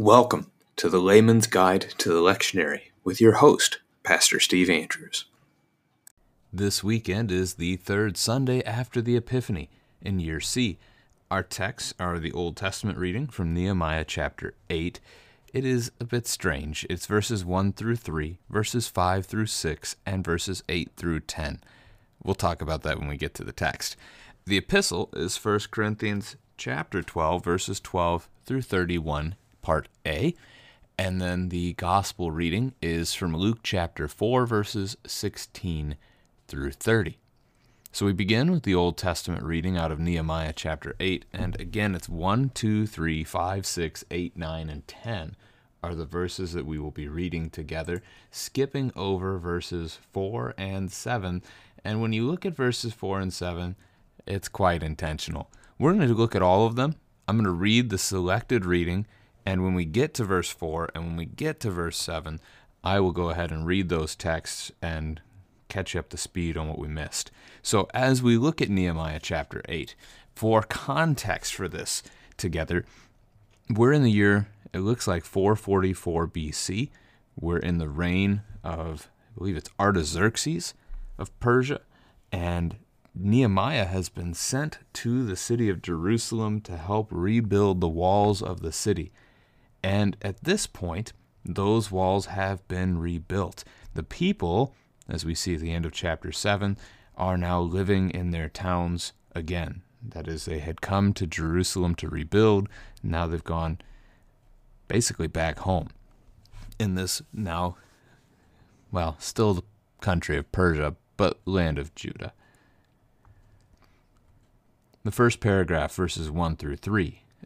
Welcome to the Layman's Guide to the Lectionary with your host, Pastor Steve Andrews. This weekend is the third Sunday after the Epiphany in Year C. Our texts are the Old Testament reading from Nehemiah chapter 8. It is a bit strange. It's verses 1 through 3, verses 5 through 6, and verses 8 through 10. We'll talk about that when we get to the text. The epistle is 1 Corinthians chapter 12, verses 12 through 31 part A. And then the gospel reading is from Luke chapter 4, verses 16 through 30. So we begin with the Old Testament reading out of Nehemiah chapter 8. And again, it's 1, 2, 3, 5, 6, 8, 9, and 10 are the verses that we will be reading together, skipping over verses 4 and 7. And when you look at verses 4 and 7, it's quite intentional. We're going to look at all of them. I'm going to read the selected reading and when we get to verse 4 and when we get to verse 7, I will go ahead and read those texts and catch up to speed on what we missed. So, as we look at Nehemiah chapter 8, for context for this together, we're in the year, it looks like 444 BC. We're in the reign of, I believe it's Artaxerxes of Persia, and Nehemiah has been sent to the city of Jerusalem to help rebuild the walls of the city. And at this point, those walls have been rebuilt. The people, as we see at the end of chapter 7, are now living in their towns again. That is, they had come to Jerusalem to rebuild. Now they've gone basically back home in this now, well, still the country of Persia, but land of Judah. The first paragraph, verses 1 through 3.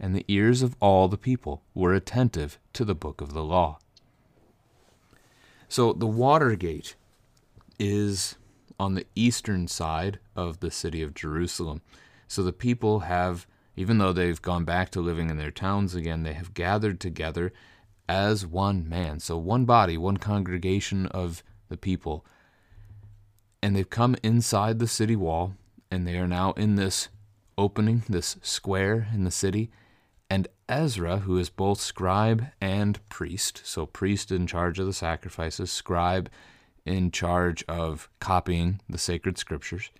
and the ears of all the people were attentive to the book of the law. So the water gate is on the eastern side of the city of Jerusalem. So the people have, even though they've gone back to living in their towns again, they have gathered together as one man. So one body, one congregation of the people. And they've come inside the city wall, and they are now in this opening, this square in the city, and Ezra, who is both scribe and priest, so priest in charge of the sacrifices, scribe in charge of copying the sacred scriptures,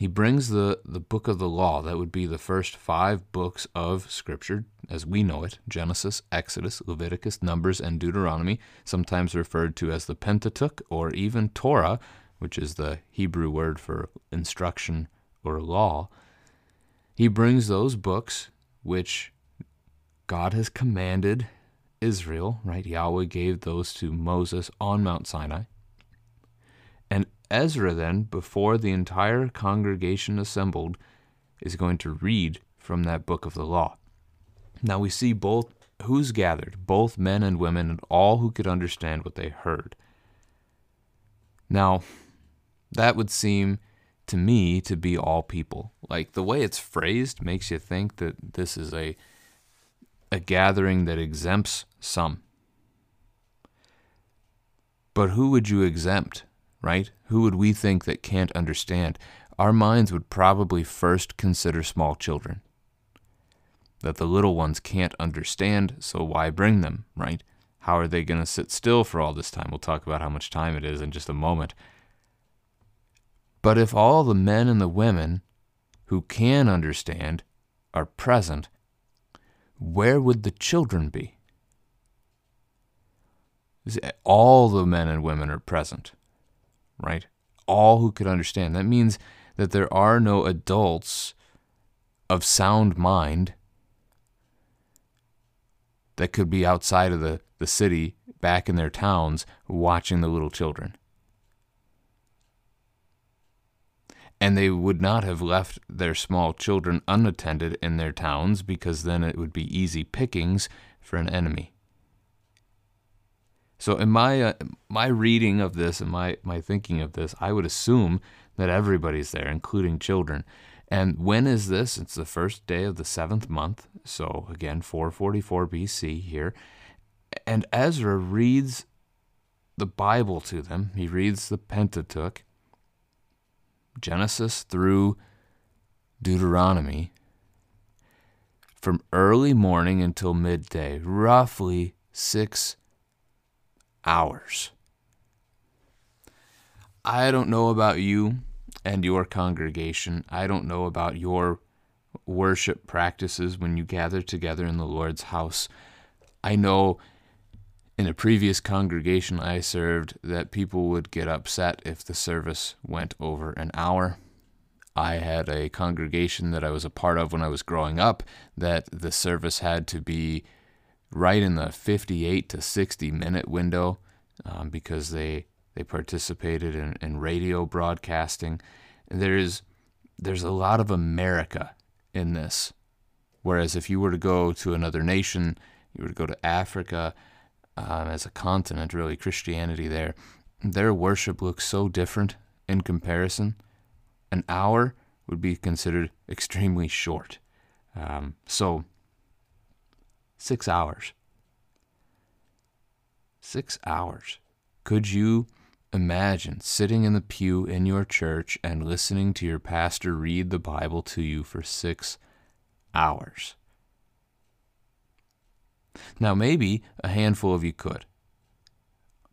he brings the, the book of the law. That would be the first five books of Scripture as we know it Genesis, Exodus, Leviticus, Numbers, and Deuteronomy, sometimes referred to as the Pentateuch or even Torah, which is the Hebrew word for instruction or law. He brings those books which God has commanded Israel, right? Yahweh gave those to Moses on Mount Sinai. And Ezra, then, before the entire congregation assembled, is going to read from that book of the law. Now we see both who's gathered, both men and women, and all who could understand what they heard. Now, that would seem to me to be all people. Like the way it's phrased makes you think that this is a a gathering that exempts some. But who would you exempt, right? Who would we think that can't understand? Our minds would probably first consider small children. That the little ones can't understand, so why bring them, right? How are they going to sit still for all this time? We'll talk about how much time it is in just a moment. But if all the men and the women who can understand are present, where would the children be? All the men and women are present, right? All who could understand. That means that there are no adults of sound mind that could be outside of the, the city, back in their towns, watching the little children. And they would not have left their small children unattended in their towns because then it would be easy pickings for an enemy. So in my uh, my reading of this and my my thinking of this, I would assume that everybody's there, including children. And when is this? It's the first day of the seventh month. So again, 444 BC here. And Ezra reads the Bible to them. He reads the Pentateuch, Genesis through Deuteronomy, from early morning until midday, roughly six hours. I don't know about you and your congregation. I don't know about your worship practices when you gather together in the Lord's house. I know in a previous congregation I served that people would get upset if the service went over an hour. I had a congregation that I was a part of when I was growing up that the service had to be right in the 58 to 60 minute window um, because they they participated in, in radio broadcasting. There's there's a lot of America in this. Whereas if you were to go to another nation, you were to go to Africa um, as a continent, really Christianity there, their worship looks so different in comparison. An hour would be considered extremely short. Um, so, six hours. Six hours. Could you imagine sitting in the pew in your church and listening to your pastor read the Bible to you for six hours? Now, maybe a handful of you could.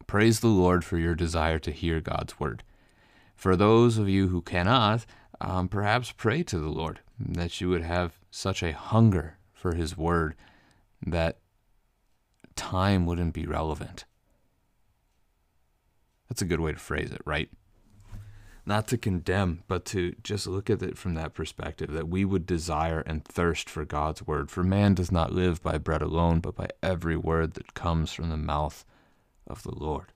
Praise the Lord for your desire to hear God's word. For those of you who cannot, um, perhaps pray to the Lord that you would have such a hunger for His word that time wouldn't be relevant. That's a good way to phrase it, right? Not to condemn, but to just look at it from that perspective that we would desire and thirst for God's word. For man does not live by bread alone, but by every word that comes from the mouth of the Lord.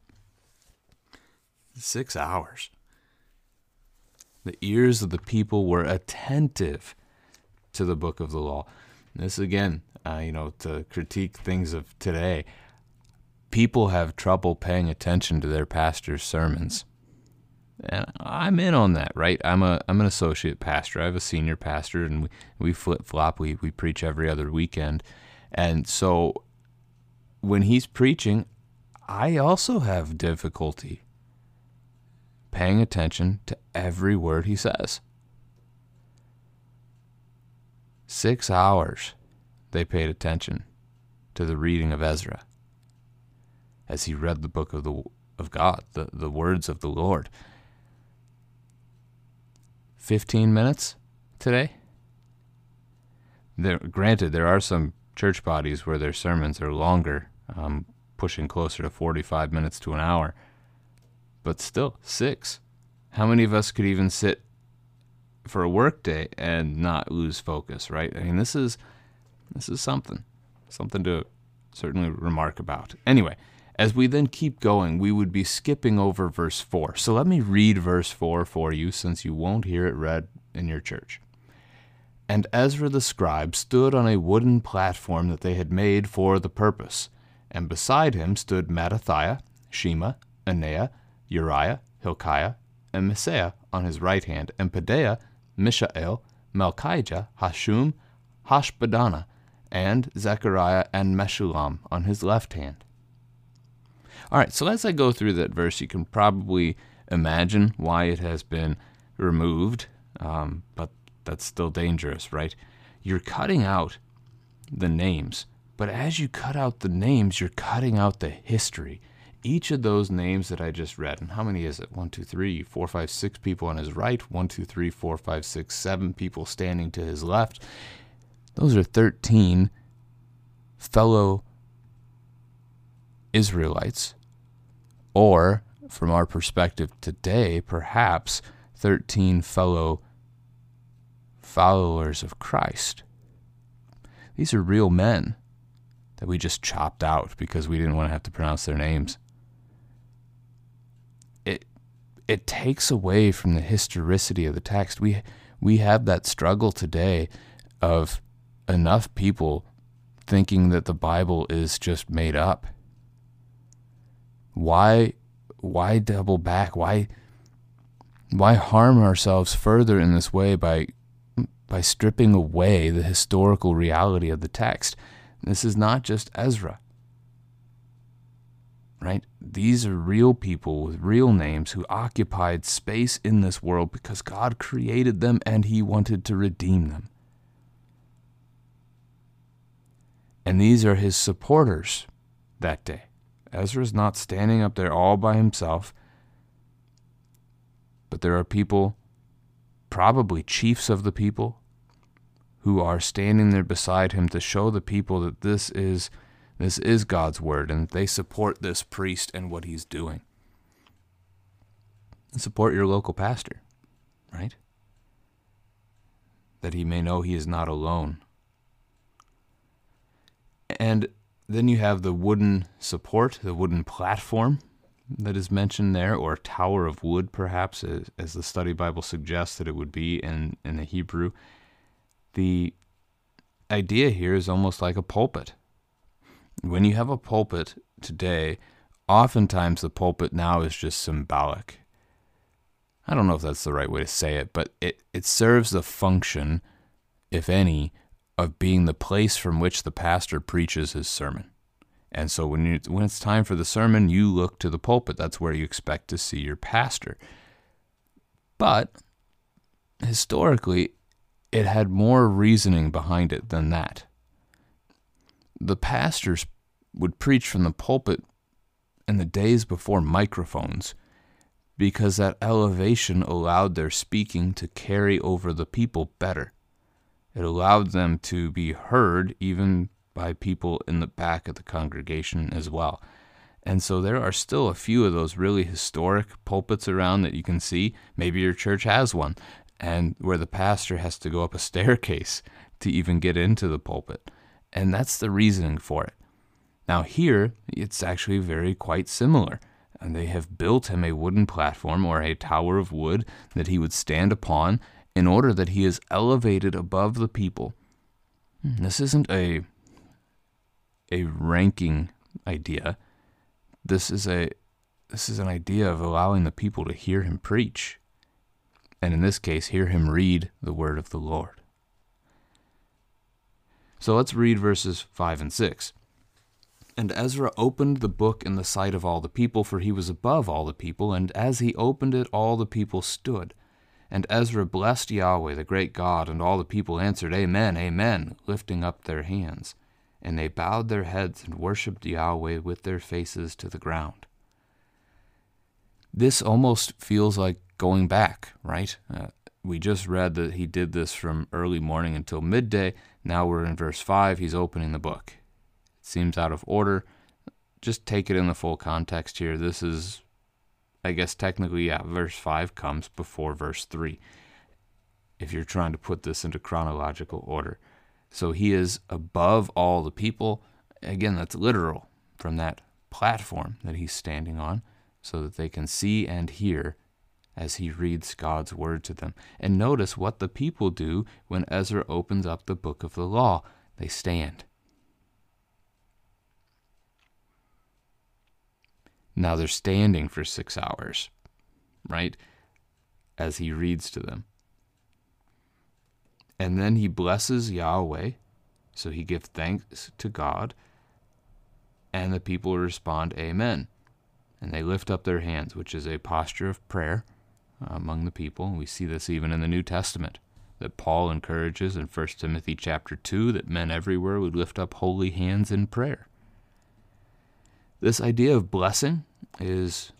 Six hours. The ears of the people were attentive to the book of the law. This again, uh, you know, to critique things of today people have trouble paying attention to their pastor's sermons. And I'm in on that, right? I'm a I'm an associate pastor. I have a senior pastor, and we, we flip flop. We we preach every other weekend, and so when he's preaching, I also have difficulty paying attention to every word he says. Six hours they paid attention to the reading of Ezra as he read the book of the of God, the, the words of the Lord. 15 minutes today? There, granted, there are some church bodies where their sermons are longer, um, pushing closer to 45 minutes to an hour. But still, six. How many of us could even sit for a work day and not lose focus, right? I mean, this is this is something, something to certainly remark about. Anyway, as we then keep going, we would be skipping over verse 4. So let me read verse 4 for you since you won't hear it read in your church. And Ezra the scribe stood on a wooden platform that they had made for the purpose, and beside him stood Mattithiah, Shema, Anaiah, Uriah, Hilkiah, and Maaseiah on his right hand, and Pedaiah, Mishael, Malchijah, Hashum, Hashbaddanah, and Zechariah and Meshullam on his left hand. All right, so as I go through that verse, you can probably imagine why it has been removed, um, but that's still dangerous, right? You're cutting out the names, but as you cut out the names, you're cutting out the history. Each of those names that I just read, and how many is it? One, two, three, four, five, six people on his right, one, two, three, four, five, six, seven people standing to his left. Those are 13 fellow Israelites or, from our perspective today, perhaps 13 fellow followers of Christ. These are real men that we just chopped out because we didn't want to have to pronounce their names. It it takes away from the historicity of the text. We we have that struggle today of enough people thinking that the Bible is just made up Why why double back? Why why harm ourselves further in this way by by stripping away the historical reality of the text? This is not just Ezra. Right? These are real people with real names who occupied space in this world because God created them and He wanted to redeem them. And these are His supporters that day. Ezra's not standing up there all by himself, but there are people, probably chiefs of the people, who are standing there beside him to show the people that this is this is God's word and they support this priest and what he's doing. And support your local pastor, right? That he may know he is not alone. And then you have the wooden support, the wooden platform that is mentioned there, or tower of wood, perhaps, as, as the study Bible suggests that it would be in, in the Hebrew. The idea here is almost like a pulpit. When you have a pulpit today, oftentimes the pulpit now is just symbolic. I don't know if that's the right way to say it, but it, it serves the function, if any, of being the place from which the pastor preaches his sermon. And so when you when it's time for the sermon, you look to the pulpit. That's where you expect to see your pastor. But historically, it had more reasoning behind it than that. The pastors would preach from the pulpit in the days before microphones because that elevation allowed their speaking to carry over the people better. It allowed them to be heard even by people in the back of the congregation as well. And so there are still a few of those really historic pulpits around that you can see. Maybe your church has one, and where the pastor has to go up a staircase to even get into the pulpit. And that's the reasoning for it. Now, here, it's actually very quite similar. And they have built him a wooden platform or a tower of wood that he would stand upon in order that he is elevated above the people. This isn't a a ranking idea. This is a this is an idea of allowing the people to hear him preach. And in this case, hear him read the word of the Lord. So let's read verses 5 and 6. And Ezra opened the book in the sight of all the people, for he was above all the people, and as he opened it, all the people stood. And Ezra blessed Yahweh, the great God, and all the people answered, Amen, Amen, lifting up their hands. And they bowed their heads and worshipped Yahweh with their faces to the ground. This almost feels like going back, right? Uh, we just read that he did this from early morning until midday. Now we're in verse 5. He's opening the book. It seems out of order. Just take it in the full context here. This is I guess technically, yeah, verse 5 comes before verse 3, if you're trying to put this into chronological order. So he is above all the people. Again, that's literal from that platform that he's standing on, so that they can see and hear as he reads God's word to them. And notice what the people do when Ezra opens up the book of the law they stand. Now they're standing for six hours, right? As he reads to them. And then he blesses Yahweh. So he gives thanks to God. And the people respond, Amen. And they lift up their hands, which is a posture of prayer uh, among the people. We see this even in the New Testament that Paul encourages in 1 Timothy chapter 2 that men everywhere would lift up holy hands in prayer. This idea of blessing is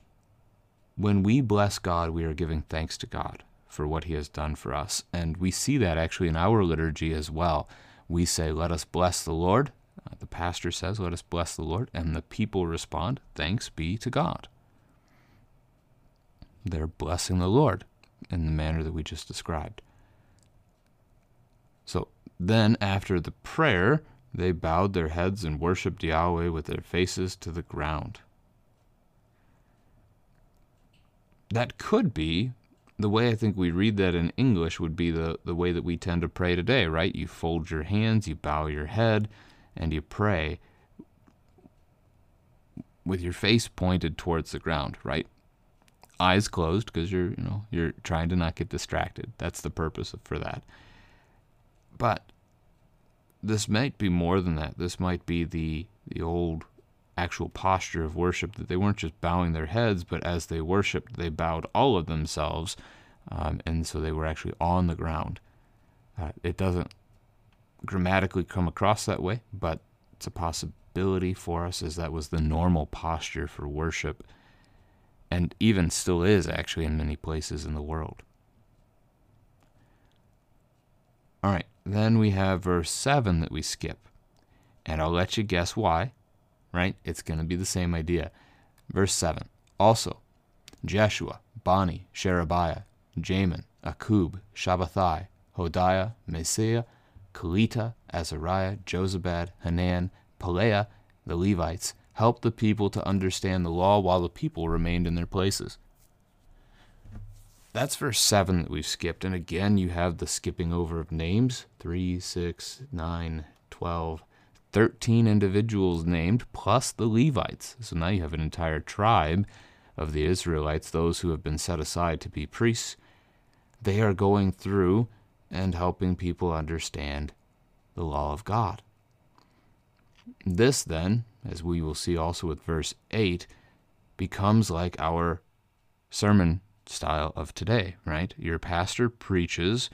when we bless God, we are giving thanks to God for what He has done for us. And we see that actually in our liturgy as well. We say, Let us bless the Lord. Uh, the pastor says, Let us bless the Lord. And the people respond, Thanks be to God. They're blessing the Lord in the manner that we just described. So then, after the prayer, they bowed their heads and worshipped Yahweh with their faces to the ground. That could be the way I think we read that in English would be the, the way that we tend to pray today, right? You fold your hands, you bow your head, and you pray. with your face pointed towards the ground, right? Eyes closed because you're, you know, you're trying to not get distracted. That's the purpose for that. But this might be more than that. This might be the the old actual posture of worship that they weren't just bowing their heads, but as they worshiped, they bowed all of themselves, um, and so they were actually on the ground. Uh, it doesn't grammatically come across that way, but it's a possibility for us as that was the normal posture for worship, and even still is actually in many places in the world. All right, then we have verse 7 that we skip. And I'll let you guess why, right? It's going to be the same idea. Verse 7 Also, Jeshua, Bani, Sherebiah, Jamin, Akkub, Shabbethai, Hodiah, Maaseiah, Kelita, Azariah, Jozabad, Hanan, Pelaiah, the Levites, helped the people to understand the law while the people remained in their places. That's verse 7 that we've skipped. And again, you have the skipping over of names 3, 6, 9, 12, 13 individuals named, plus the Levites. So now you have an entire tribe of the Israelites, those who have been set aside to be priests. They are going through and helping people understand the law of God. This, then, as we will see also with verse 8, becomes like our sermon style of today, right? Your pastor preaches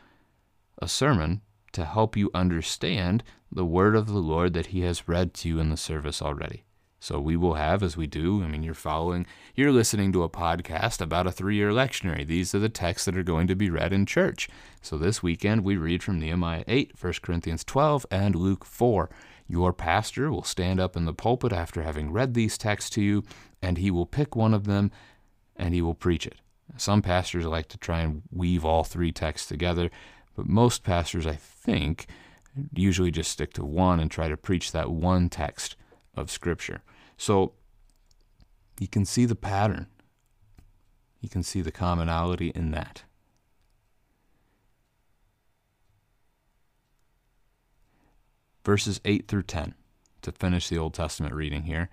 a sermon to help you understand the word of the Lord that he has read to you in the service already. So we will have, as we do, I mean, you're following, you're listening to a podcast about a three year lectionary. These are the texts that are going to be read in church. So this weekend, we read from Nehemiah 8, 1 Corinthians 12, and Luke 4. Your pastor will stand up in the pulpit after having read these texts to you, and he will pick one of them and he will preach it. Some pastors like to try and weave all three texts together, but most pastors, I think, usually just stick to one and try to preach that one text of Scripture. So you can see the pattern. You can see the commonality in that. Verses 8 through 10, to finish the Old Testament reading here.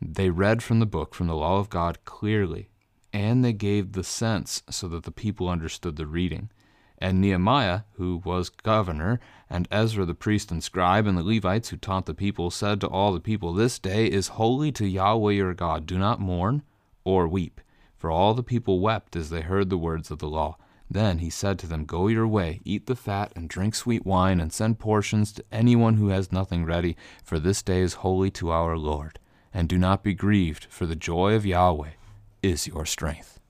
They read from the book, from the law of God, clearly and they gave the sense so that the people understood the reading. And Nehemiah, who was governor, and Ezra the priest and scribe, and the Levites who taught the people, said to all the people, This day is holy to Yahweh your God. Do not mourn or weep. For all the people wept as they heard the words of the law. Then he said to them, Go your way, eat the fat, and drink sweet wine, and send portions to anyone who has nothing ready, for this day is holy to our Lord. And do not be grieved, for the joy of Yahweh is your strength.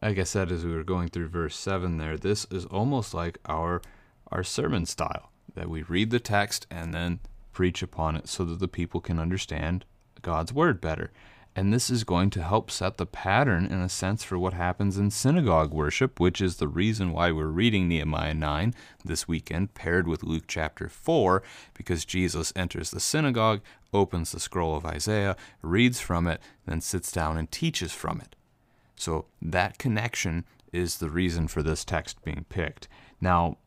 Like I said, as we were going through verse 7 there, this is almost like our, our sermon style that we read the text and then preach upon it so that the people can understand God's word better. And this is going to help set the pattern, in a sense, for what happens in synagogue worship, which is the reason why we're reading Nehemiah 9 this weekend, paired with Luke chapter 4, because Jesus enters the synagogue, opens the scroll of Isaiah, reads from it, then sits down and teaches from it. So that connection is the reason for this text being picked. Now,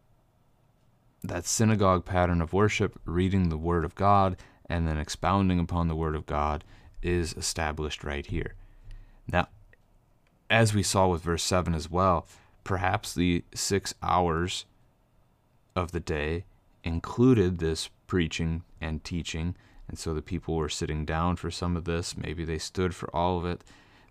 that synagogue pattern of worship, reading the Word of God, and then expounding upon the Word of God, is established right here. Now, as we saw with verse 7 as well, perhaps the six hours of the day included this preaching and teaching. And so the people were sitting down for some of this. Maybe they stood for all of it.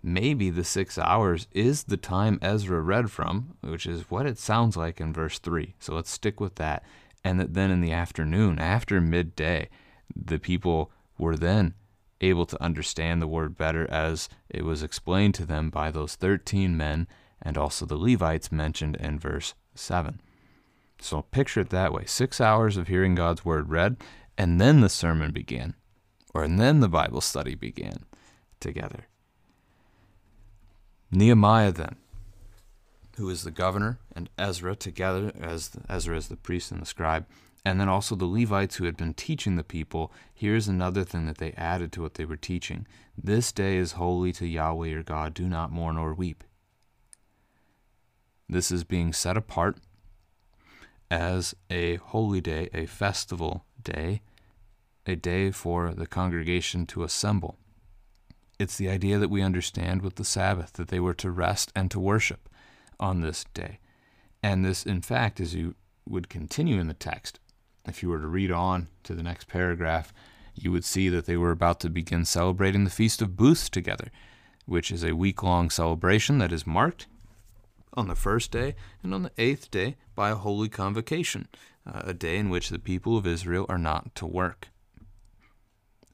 Maybe the six hours is the time Ezra read from, which is what it sounds like in verse 3. So let's stick with that. And that then in the afternoon, after midday, the people were then able to understand the word better as it was explained to them by those 13 men and also the Levites mentioned in verse 7. So picture it that way six hours of hearing God's word read, and then the sermon began, or and then the Bible study began together. Nehemiah, then, who is the governor, and Ezra together as Ezra is the priest and the scribe, and then also the Levites who had been teaching the people. Here's another thing that they added to what they were teaching This day is holy to Yahweh your God. Do not mourn or weep. This is being set apart as a holy day, a festival day, a day for the congregation to assemble. It's the idea that we understand with the Sabbath, that they were to rest and to worship on this day. And this, in fact, as you would continue in the text, if you were to read on to the next paragraph, you would see that they were about to begin celebrating the Feast of Booths together, which is a week long celebration that is marked on the first day and on the eighth day by a holy convocation, uh, a day in which the people of Israel are not to work.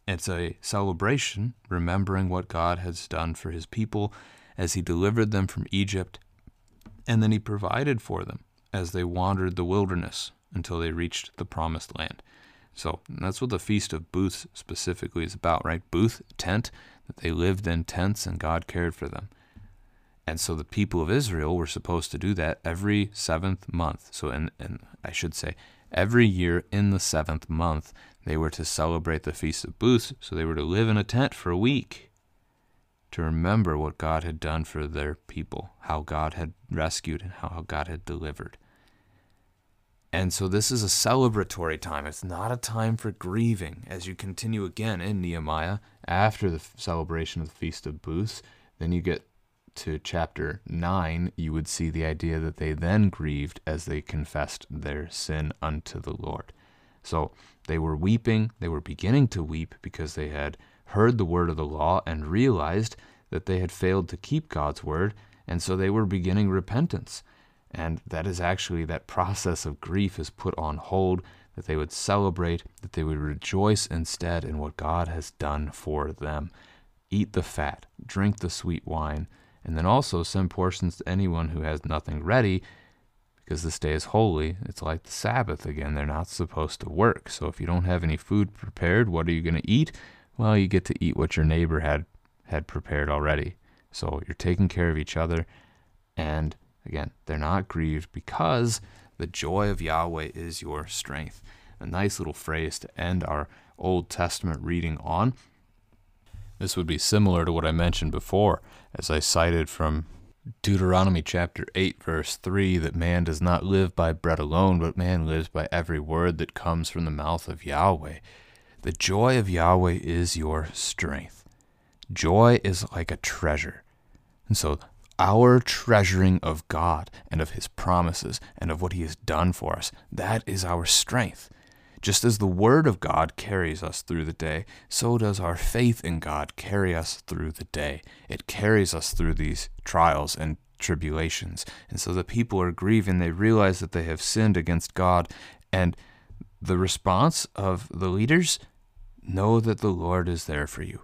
It's a celebration remembering what God has done for his people as he delivered them from Egypt, and then he provided for them as they wandered the wilderness until they reached the promised land. So that's what the Feast of Booths specifically is about, right? Booth, tent, that they lived in tents and God cared for them. And so the people of Israel were supposed to do that every seventh month. So, and, I should say, every year in the seventh month, they were to celebrate the Feast of Booths. So they were to live in a tent for a week to remember what God had done for their people, how God had rescued and how God had delivered. And so this is a celebratory time. It's not a time for grieving as you continue again in Nehemiah after the celebration of the Feast of Booths. Then you get to chapter 9, you would see the idea that they then grieved as they confessed their sin unto the Lord. So they were weeping, they were beginning to weep because they had heard the word of the law and realized that they had failed to keep God's word, and so they were beginning repentance. And that is actually that process of grief is put on hold, that they would celebrate, that they would rejoice instead in what God has done for them. Eat the fat, drink the sweet wine, and then also send portions to anyone who has nothing ready, because this day is holy. It's like the Sabbath again. They're not supposed to work. So if you don't have any food prepared, what are you going to eat? Well, you get to eat what your neighbor had had prepared already. So you're taking care of each other and Again, they're not grieved because the joy of Yahweh is your strength. A nice little phrase to end our Old Testament reading on. This would be similar to what I mentioned before, as I cited from Deuteronomy chapter 8, verse 3 that man does not live by bread alone, but man lives by every word that comes from the mouth of Yahweh. The joy of Yahweh is your strength. Joy is like a treasure. And so our treasuring of God and of His promises and of what He has done for us. That is our strength. Just as the Word of God carries us through the day, so does our faith in God carry us through the day. It carries us through these trials and tribulations. And so the people are grieving. They realize that they have sinned against God. And the response of the leaders know that the Lord is there for you.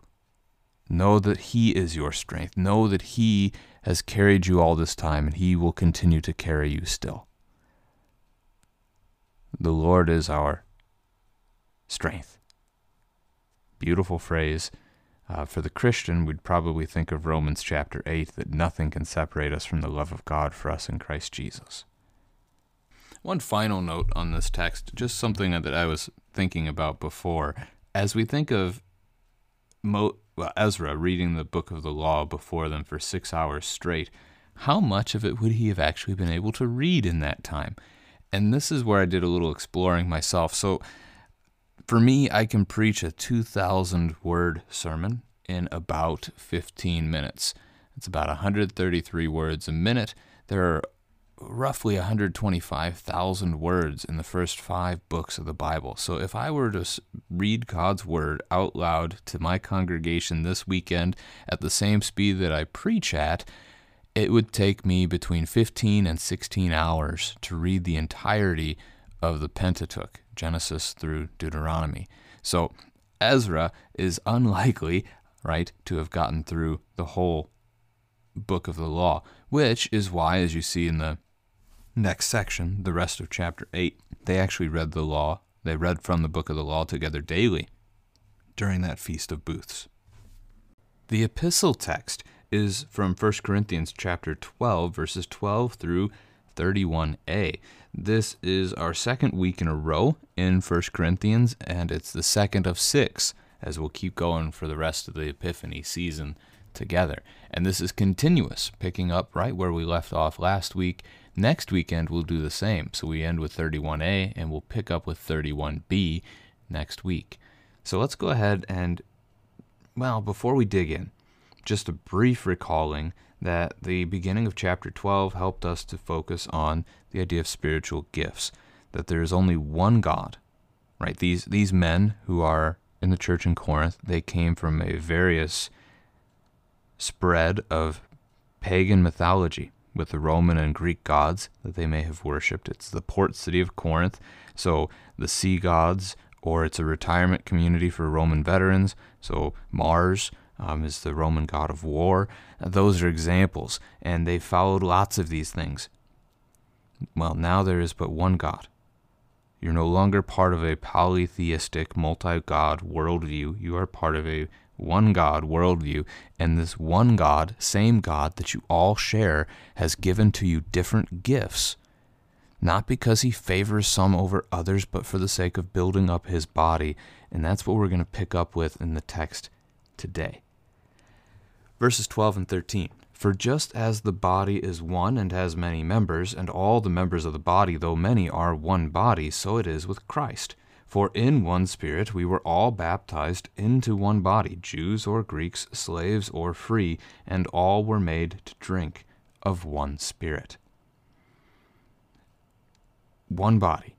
Know that He is your strength. Know that He has carried you all this time, and He will continue to carry you still. The Lord is our strength. Beautiful phrase. Uh, for the Christian, we'd probably think of Romans chapter 8 that nothing can separate us from the love of God for us in Christ Jesus. One final note on this text, just something that I was thinking about before. As we think of Mo- Ezra reading the book of the law before them for six hours straight, how much of it would he have actually been able to read in that time? And this is where I did a little exploring myself. So, for me, I can preach a 2,000 word sermon in about 15 minutes. It's about 133 words a minute. There are roughly 125,000 words in the first five books of the Bible. So if I were to read God's word out loud to my congregation this weekend at the same speed that I preach at, it would take me between 15 and 16 hours to read the entirety of the Pentateuch, Genesis through Deuteronomy. So Ezra is unlikely, right, to have gotten through the whole book of the law, which is why, as you see in the next section, the rest of chapter 8, they actually read the law. They read from the book of the law together daily during that Feast of Booths. The epistle text is from 1 Corinthians chapter 12 verses 12 through 31a. This is our second week in a row in 1 Corinthians and it's the second of 6 as we'll keep going for the rest of the Epiphany season together. And this is continuous, picking up right where we left off last week Next weekend, we'll do the same. So we end with 31A and we'll pick up with 31B next week. So let's go ahead and, well, before we dig in, just a brief recalling that the beginning of chapter 12 helped us to focus on the idea of spiritual gifts, that there is only one God, right? These, these men who are in the church in Corinth, they came from a various spread of pagan mythology with the Roman and Greek gods that they may have worshipped. It's the port city of Corinth, so the sea gods, or it's a retirement community for Roman veterans, so Mars um, is the Roman god of war. Those are examples, and they followed lots of these things. Well, now there is but one God. You're no longer part of a polytheistic, multi God worldview. You are part of a one God worldview, and this one God, same God that you all share, has given to you different gifts. Not because he favors some over others, but for the sake of building up his body. And that's what we're going to pick up with in the text today. Verses 12 and 13. For just as the body is one and has many members, and all the members of the body, though many, are one body, so it is with Christ. For in one Spirit we were all baptized into one body, Jews or Greeks, slaves or free, and all were made to drink of one Spirit. One body.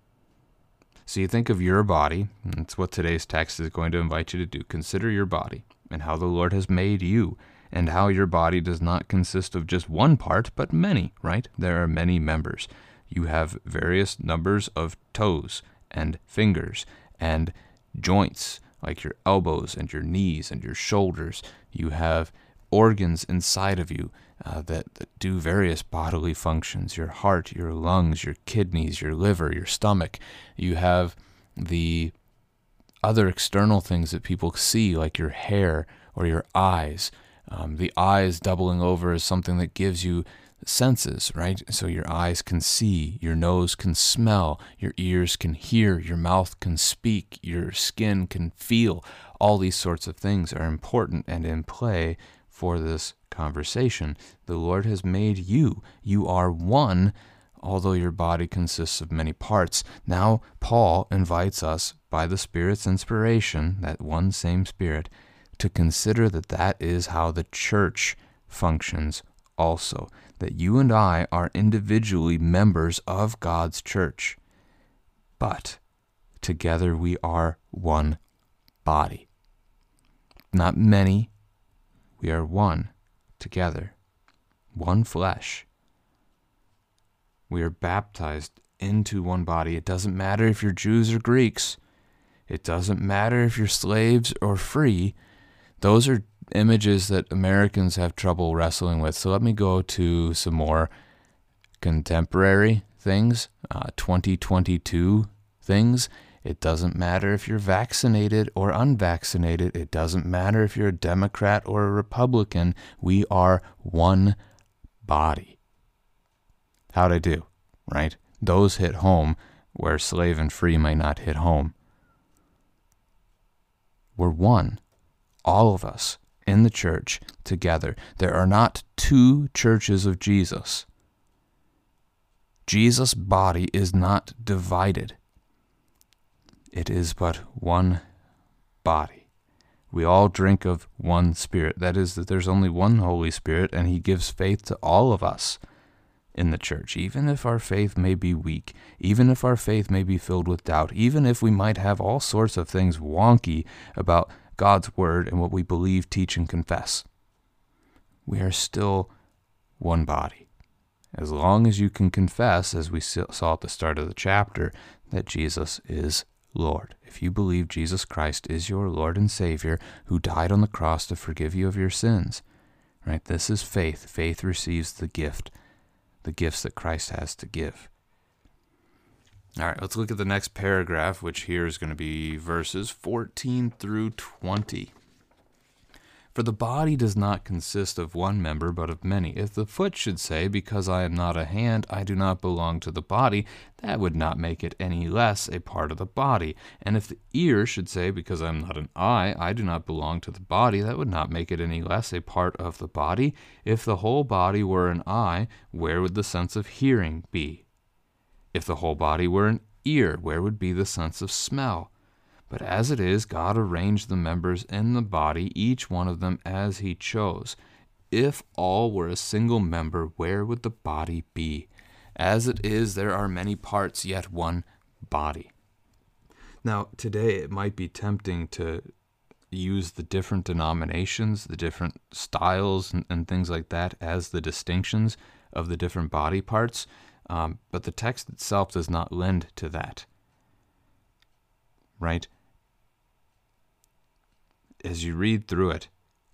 So you think of your body, that's what today's text is going to invite you to do. Consider your body and how the Lord has made you, and how your body does not consist of just one part, but many, right? There are many members. You have various numbers of toes and fingers and joints like your elbows and your knees and your shoulders. You have organs inside of you uh, that, that do various bodily functions your heart, your lungs, your kidneys, your liver, your stomach. You have the other external things that people see, like your hair or your eyes. Um, the eyes doubling over is something that gives you senses, right? So your eyes can see, your nose can smell, your ears can hear, your mouth can speak, your skin can feel. All these sorts of things are important and in play for this conversation. The Lord has made you. You are one, although your body consists of many parts. Now, Paul invites us, by the Spirit's inspiration, that one same Spirit, to consider that that is how the church functions also that you and I are individually members of God's church, but together we are one body. Not many, we are one together, one flesh. We are baptized into one body. It doesn't matter if you're Jews or Greeks. It doesn't matter if you're slaves or free. Those are images that Americans have trouble wrestling with. So let me go to some more contemporary things, uh, 2022 things. It doesn't matter if you're vaccinated or unvaccinated. It doesn't matter if you're a Democrat or a Republican. We are one body. How'd I do? Right? Those hit home where slave and free may not hit home. We're one. All of us in the church together. There are not two churches of Jesus. Jesus' body is not divided, it is but one body. We all drink of one Spirit. That is, that there's only one Holy Spirit, and He gives faith to all of us in the church, even if our faith may be weak, even if our faith may be filled with doubt, even if we might have all sorts of things wonky about God's word and what we believe, teach, and confess. We are still one body. As long as you can confess, as we saw at the start of the chapter, that Jesus is Lord. If you believe Jesus Christ is your Lord and Savior who died on the cross to forgive you of your sins, right? This is faith. Faith receives the gift, the gifts that Christ has to give. All right, let's look at the next paragraph, which here is going to be verses 14 through 20. For the body does not consist of one member, but of many. If the foot should say, Because I am not a hand, I do not belong to the body, that would not make it any less a part of the body. And if the ear should say, Because I am not an eye, I do not belong to the body, that would not make it any less a part of the body. If the whole body were an eye, where would the sense of hearing be? If the whole body were an ear, where would be the sense of smell? But as it is, God arranged the members in the body, each one of them as he chose. If all were a single member, where would the body be? As it is, there are many parts, yet one body. Now, today it might be tempting to use the different denominations, the different styles, and, and things like that as the distinctions of the different body parts, um, but the text itself does not lend to that. Right? As you read through it,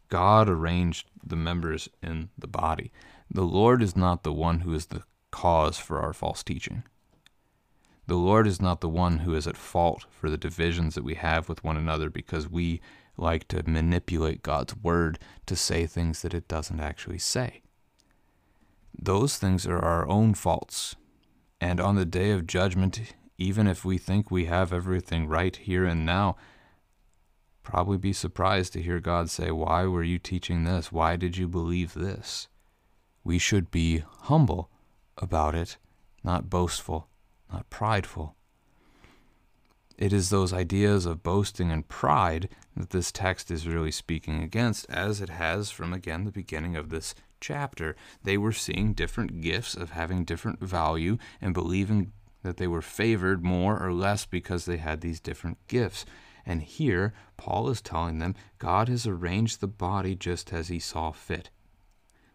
God arranged the members in the body. The Lord is not the one who is the cause for our false teaching. The Lord is not the one who is at fault for the divisions that we have with one another because we like to manipulate God's word to say things that it doesn't actually say. Those things are our own faults. And on the day of judgment, even if we think we have everything right here and now, probably be surprised to hear God say, Why were you teaching this? Why did you believe this? We should be humble about it, not boastful, not prideful. It is those ideas of boasting and pride that this text is really speaking against, as it has from again the beginning of this chapter. They were seeing different gifts of having different value and believing that they were favored more or less because they had these different gifts. And here, Paul is telling them God has arranged the body just as he saw fit.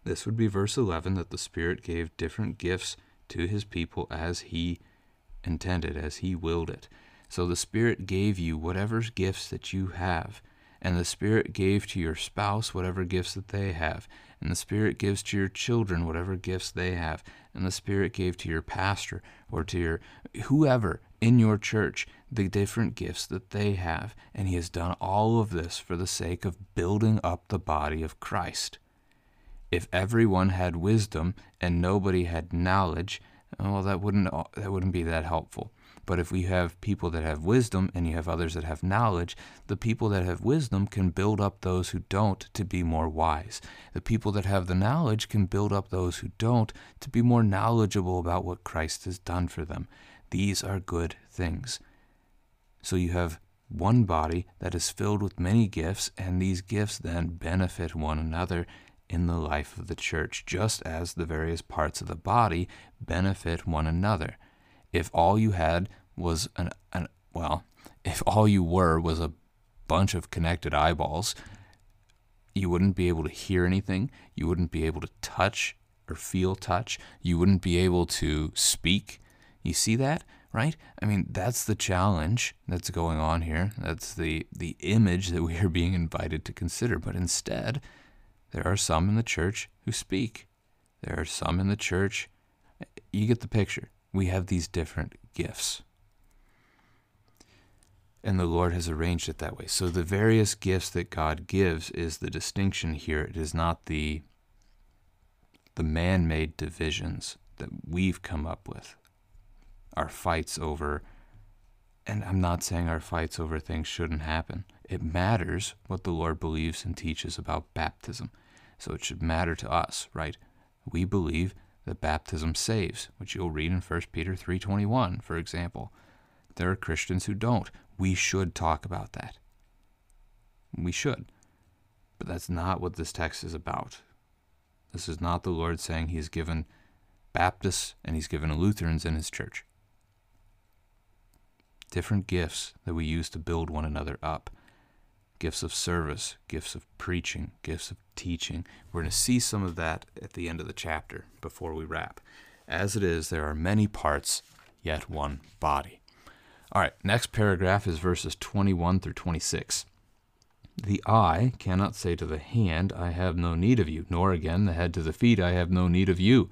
This would be verse 11 that the Spirit gave different gifts to his people as he intended, as he willed it. So the Spirit gave you whatever gifts that you have, and the Spirit gave to your spouse whatever gifts that they have, and the Spirit gives to your children whatever gifts they have, and the Spirit gave to your pastor or to your whoever in your church the different gifts that they have, and He has done all of this for the sake of building up the body of Christ. If everyone had wisdom and nobody had knowledge, well, that wouldn't that wouldn't be that helpful. But if we have people that have wisdom and you have others that have knowledge, the people that have wisdom can build up those who don't to be more wise. The people that have the knowledge can build up those who don't to be more knowledgeable about what Christ has done for them. These are good things. So you have one body that is filled with many gifts, and these gifts then benefit one another in the life of the church, just as the various parts of the body benefit one another if all you had was an, an well, if all you were was a bunch of connected eyeballs, you wouldn't be able to hear anything, you wouldn't be able to touch or feel touch, you wouldn't be able to speak. You see that? right? I mean, that's the challenge that's going on here. That's the the image that we are being invited to consider. But instead, there are some in the church who speak. There are some in the church. You get the picture we have these different gifts. And the Lord has arranged it that way. So the various gifts that God gives is the distinction here. It is not the the man-made divisions that we've come up with. Our fights over and I'm not saying our fights over things shouldn't happen. It matters what the Lord believes and teaches about baptism. So it should matter to us, right? We believe that baptism saves, which you'll read in 1 Peter 3:21, for example. There are Christians who don't. We should talk about that. We should. But that's not what this text is about. This is not the Lord saying he's given Baptists and he's given Lutherans in his church. Different gifts that we use to build one another up gifts of service, gifts of preaching, gifts of teaching. We're going to see some of that at the end of the chapter before we wrap. As it is, there are many parts, yet one body. All right, next paragraph is verses 21 through 26. The eye cannot say to the hand, I have no need of you, nor again the head to the feet, I have no need of you.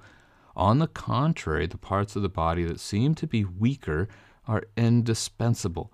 On the contrary, the parts of the body that seem to be weaker are indispensable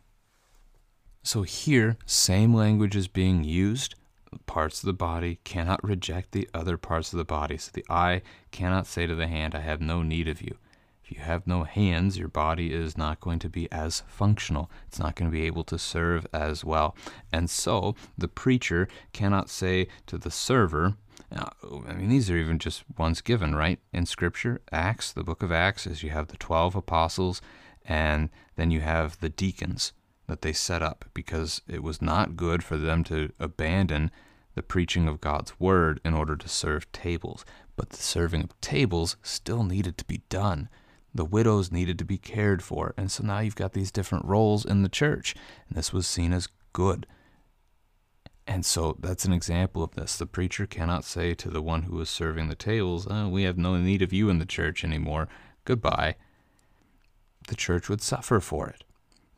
So here, same language is being used. Parts of the body cannot reject the other parts of the body. So the eye cannot say to the hand, I have no need of you. If you have no hands, your body is not going to be as functional. It's not going to be able to serve as well. And so the preacher cannot say to the server, uh, I mean, these are even just ones given, right? In Scripture, Acts, the book of Acts, is you have the 12 apostles, and then you have the deacons that they set up because it was not good for them to abandon the preaching of God's word in order to serve tables. But the serving of tables still needed to be done the widows needed to be cared for. And so now you've got these different roles in the church, and this was seen as good. And so that's an example of this. The preacher cannot say to the one who is serving the tables, oh, We have no need of you in the church anymore. Goodbye. The church would suffer for it.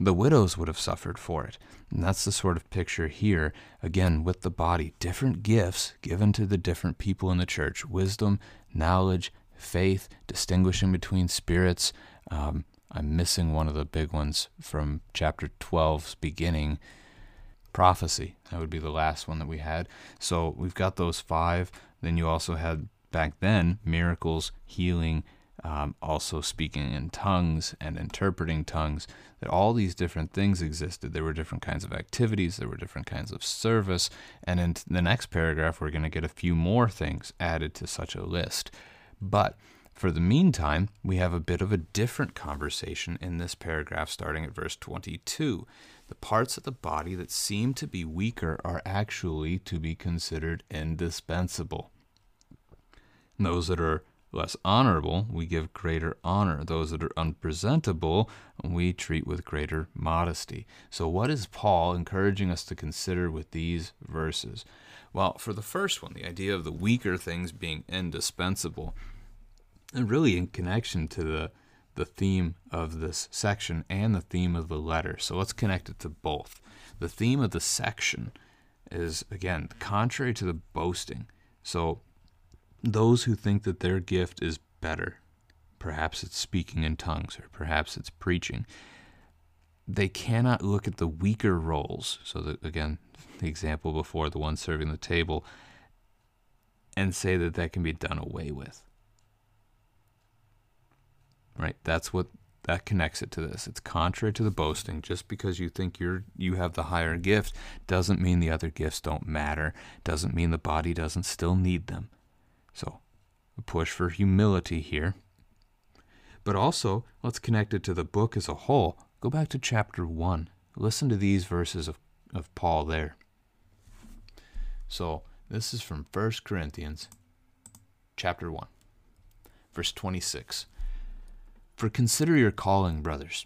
The widows would have suffered for it. And that's the sort of picture here, again, with the body. Different gifts given to the different people in the church wisdom, knowledge, faith, distinguishing between spirits. Um, I'm missing one of the big ones from chapter 12's beginning prophecy. That would be the last one that we had. So we've got those five. Then you also had back then miracles, healing, um, also speaking in tongues and interpreting tongues. That all these different things existed. There were different kinds of activities, there were different kinds of service. And in the next paragraph, we're going to get a few more things added to such a list. But for the meantime, we have a bit of a different conversation in this paragraph starting at verse 22. The parts of the body that seem to be weaker are actually to be considered indispensable. And those that are less honorable, we give greater honor. Those that are unpresentable, we treat with greater modesty. So, what is Paul encouraging us to consider with these verses? Well, for the first one, the idea of the weaker things being indispensable, and really in connection to the the theme of this section and the theme of the letter. So let's connect it to both. The theme of the section is again contrary to the boasting. So those who think that their gift is better, perhaps it's speaking in tongues or perhaps it's preaching, they cannot look at the weaker roles. So again, the example before, the one serving the table, and say that that can be done away with. Right? That's what that connects it to this. It's contrary to the boasting. Just because you think you're you have the higher gift doesn't mean the other gifts don't matter. Doesn't mean the body doesn't still need them. So, a push for humility here. But also, let's connect it to the book as a whole. Go back to chapter 1. Listen to these verses of, of Paul there. So this is from 1 Corinthians chapter 1, verse 26. For consider your calling, brothers.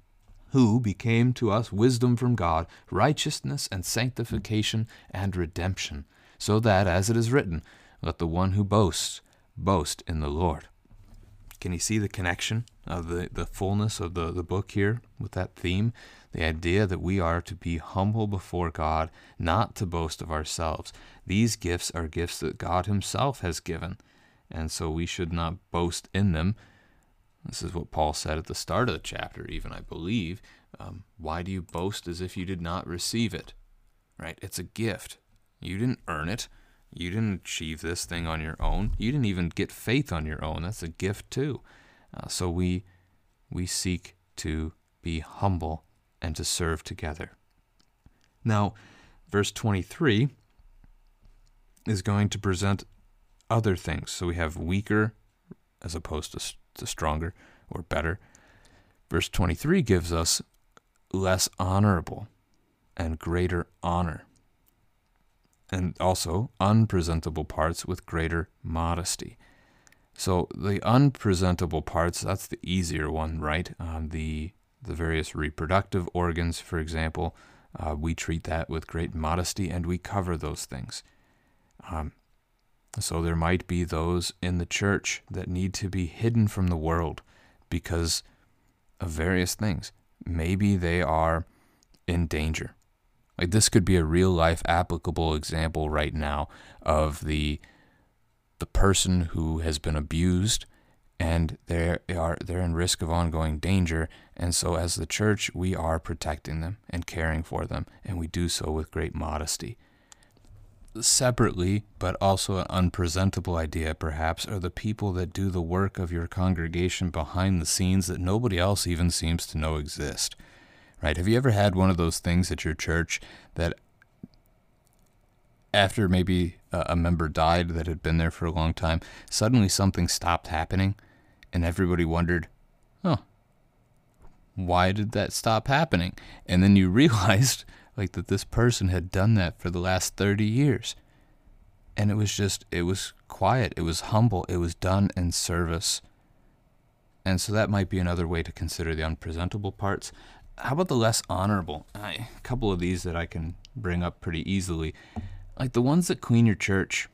who became to us wisdom from God, righteousness and sanctification and redemption, so that, as it is written, let the one who boasts boast in the Lord. Can you see the connection of the, the fullness of the, the book here with that theme? The idea that we are to be humble before God, not to boast of ourselves. These gifts are gifts that God Himself has given, and so we should not boast in them, this is what Paul said at the start of the chapter, even, I believe. Um, why do you boast as if you did not receive it? Right? It's a gift. You didn't earn it. You didn't achieve this thing on your own. You didn't even get faith on your own. That's a gift too. Uh, so we we seek to be humble and to serve together. Now, verse 23 is going to present other things. So we have weaker as opposed to to stronger or better. Verse 23 gives us less honorable and greater honor, and also unpresentable parts with greater modesty. So the unpresentable parts, that's the easier one, right? Um, the the various reproductive organs, for example, uh, we treat that with great modesty and we cover those things. Um, so there might be those in the church that need to be hidden from the world because of various things. Maybe they are in danger. Like this could be a real life applicable example right now of the the person who has been abused and they are they're in risk of ongoing danger and so as the church we are protecting them and caring for them and we do so with great modesty separately, but also an unpresentable idea, perhaps, are the people that do the work of your congregation behind the scenes that nobody else even seems to know exist. Right? Have you ever had one of those things at your church that after maybe a member died that had been there for a long time, suddenly something stopped happening and everybody wondered, oh, why did that stop happening? And then you realized like that this person had done that for the last 30 years. And it was just, it was quiet, it was humble, it was done in service. And so that might be another way to consider the unpresentable parts. How about the less honorable? I, a couple of these that I can bring up pretty easily. Like the ones that clean your church.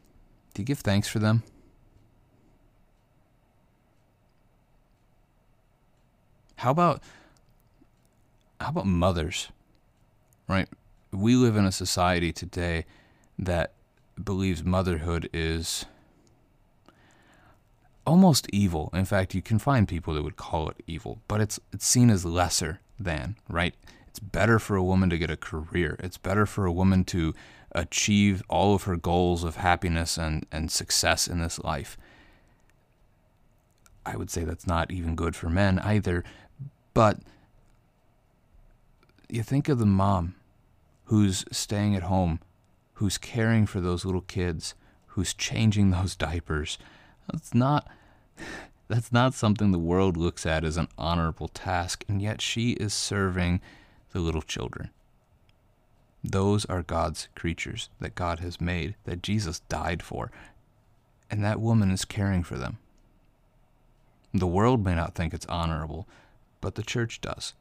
Do you give thanks for them? How about how about mothers? Right? We live in a society today that believes motherhood is almost evil. In fact, you can find people that would call it evil, but it's it's seen as lesser than, right? It's better for a woman to get a career. It's better for a woman to achieve all of her goals of happiness and, and success in this life. I would say that's not even good for men either, but you think of the mom who's staying at home, who's caring for those little kids, who's changing those diapers. That's not that's not something the world looks at as an honorable task, and yet she is serving the little children. Those are God's creatures that God has made, that Jesus died for, and that woman is caring for them. The world may not think it's honorable, but the church does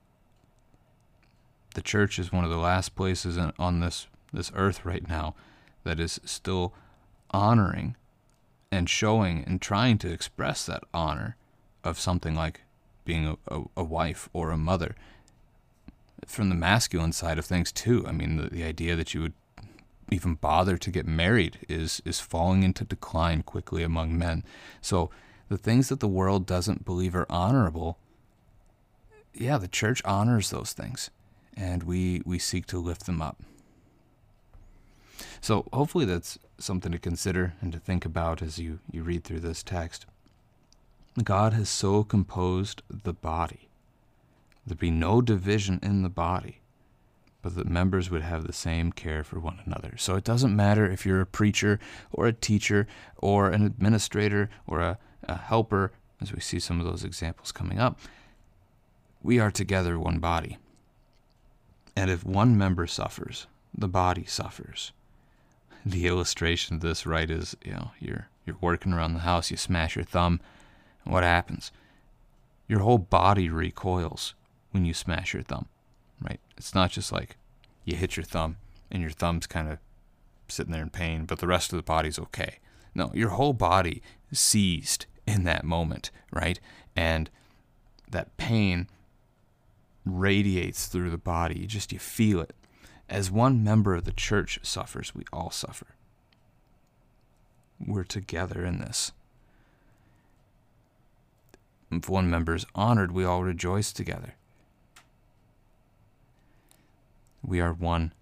the church is one of the last places on this this earth right now that is still honoring and showing and trying to express that honor of something like being a, a, a wife or a mother. From the masculine side of things too, I mean the, the idea that you would even bother to get married is is falling into decline quickly among men. So the things that the world doesn't believe are honorable, yeah, the church honors those things and we, we seek to lift them up. So hopefully that's something to consider and to think about as you, you read through this text. God has so composed the body. There be no division in the body, but that members would have the same care for one another. So it doesn't matter if you're a preacher or a teacher or an administrator or a, a helper, as we see some of those examples coming up. We are together one body. And if one member suffers, the body suffers. The illustration of this, right, is you know you're you're working around the house, you smash your thumb, and what happens? Your whole body recoils when you smash your thumb, right? It's not just like you hit your thumb and your thumb's kind of sitting there in pain, but the rest of the body's okay. No, your whole body seized in that moment, right? And that pain radiates through the body. You just you feel it. As one member of the church suffers, we all suffer. We're together in this. If one member is honored, we all rejoice together. We are one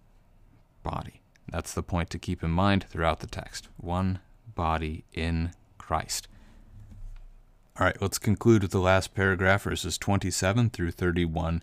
body. That's the point to keep in mind throughout the text. One body in Christ. All right, let's conclude with the last paragraph, verses 27 through 31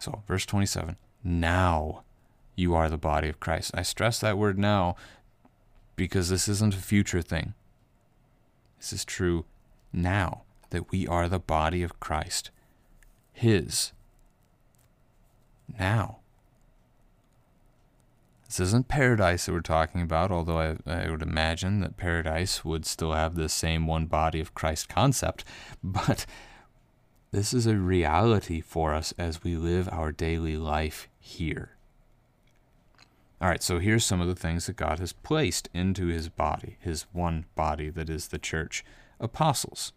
so, verse 27 Now you are the body of Christ. I stress that word now because this isn't a future thing. This is true now that we are the body of Christ, His. Now. This isn't paradise that we're talking about, although I, I, would imagine that paradise would still have the same one body of Christ concept. But this is a reality for us as we live our daily life here. All right, so here's some of the things that God has placed into his body, his one body that is the church apostles.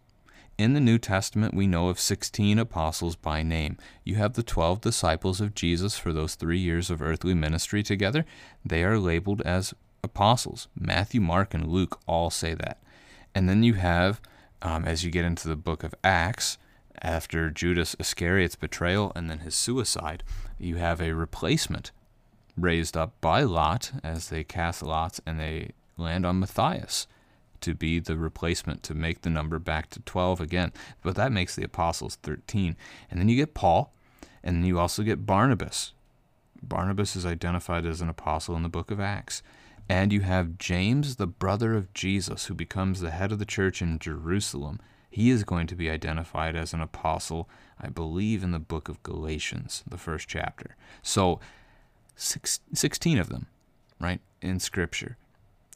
In the New Testament, we know of 16 apostles by name. You have the 12 disciples of Jesus for those three years of earthly ministry together. They are labeled as apostles. Matthew, Mark, and Luke all say that. And then you have, um, as you get into the book of Acts, after Judas Iscariot's betrayal and then his suicide, you have a replacement raised up by Lot as they cast lots and they land on Matthias to be the replacement to make the number back to 12 again. But that makes the apostles 13. And then you get Paul, and then you also get Barnabas. Barnabas is identified as an apostle in the book of Acts. And you have James, the brother of Jesus, who becomes the head of the church in Jerusalem. He is going to be identified as an apostle, I believe, in the book of Galatians, the first chapter. So, six, 16 of them, right, in Scripture.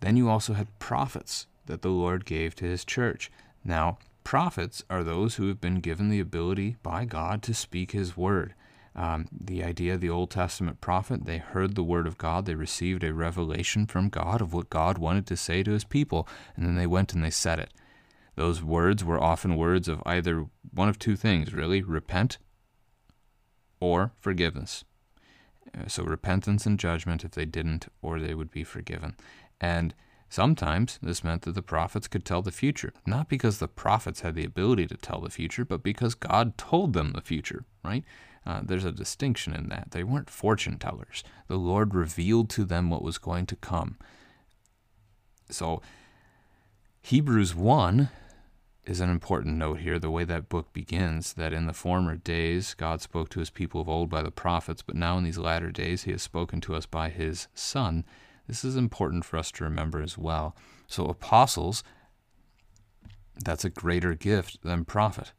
Then you also had prophets that the Lord gave to his church. Now, prophets are those who have been given the ability by God to speak his word. Um, the idea of the Old Testament prophet, they heard the word of God, they received a revelation from God of what God wanted to say to his people, and then they went and they said it. Those words were often words of either one of two things, really repent or forgiveness. Uh, so, repentance and judgment if they didn't, or they would be forgiven. And Sometimes this meant that the prophets could tell the future, not because the prophets had the ability to tell the future, but because God told them the future, right? Uh, there's a distinction in that. They weren't fortune tellers. The Lord revealed to them what was going to come. So, Hebrews 1 is an important note here, the way that book begins, that in the former days God spoke to his people of old by the prophets, but now in these latter days he has spoken to us by his Son this is important for us to remember as well. So, apostles, that's a greater gift than prophet.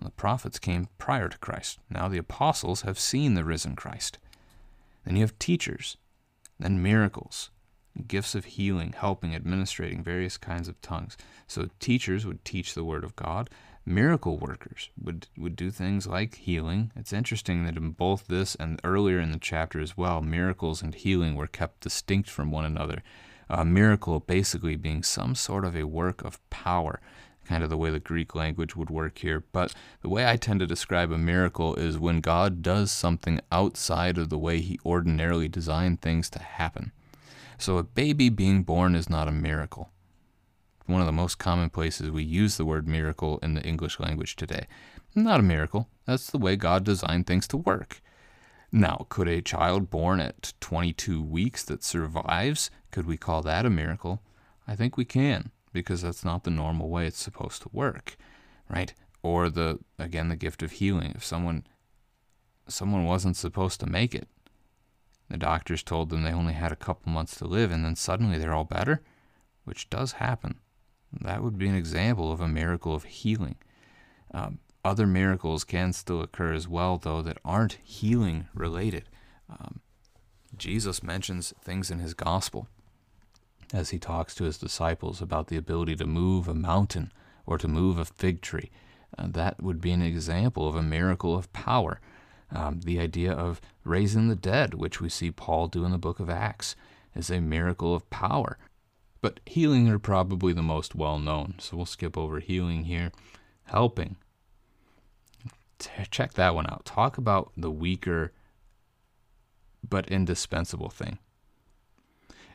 the prophets came prior to Christ. Now the apostles have seen the risen Christ. Then you have teachers, then miracles, gifts of healing, helping, administrating various kinds of tongues. So teachers would teach the word of God miracle workers would would do things like healing. It's interesting that in both this and earlier in the chapter as well, miracles and healing were kept distinct from one another. A miracle basically being some sort of a work of power, kind of the way the Greek language would work here. But the way I tend to describe a miracle is when God does something outside of the way he ordinarily designed things to happen. So a baby being born is not a miracle one of the most common places we use the word miracle in the English language today. Not a miracle. That's the way God designed things to work. Now, could a child born at 22 weeks that survives, could we call that a miracle? I think we can, because that's not the normal way it's supposed to work, right? Or the again the gift of healing. If someone someone wasn't supposed to make it, the doctors told them they only had a couple months to live and then suddenly they're all better, which does happen. That would be an example of a miracle of healing. Um, other miracles can still occur as well, though, that aren't healing related. Um, Jesus mentions things in his gospel as he talks to his disciples about the ability to move a mountain or to move a fig tree. Uh, that would be an example of a miracle of power. Um, the idea of raising the dead, which we see Paul do in the book of Acts, is a miracle of power. But healing are probably the most well known, so we'll skip over healing here. Helping. Check that one out. Talk about the weaker but indispensable thing.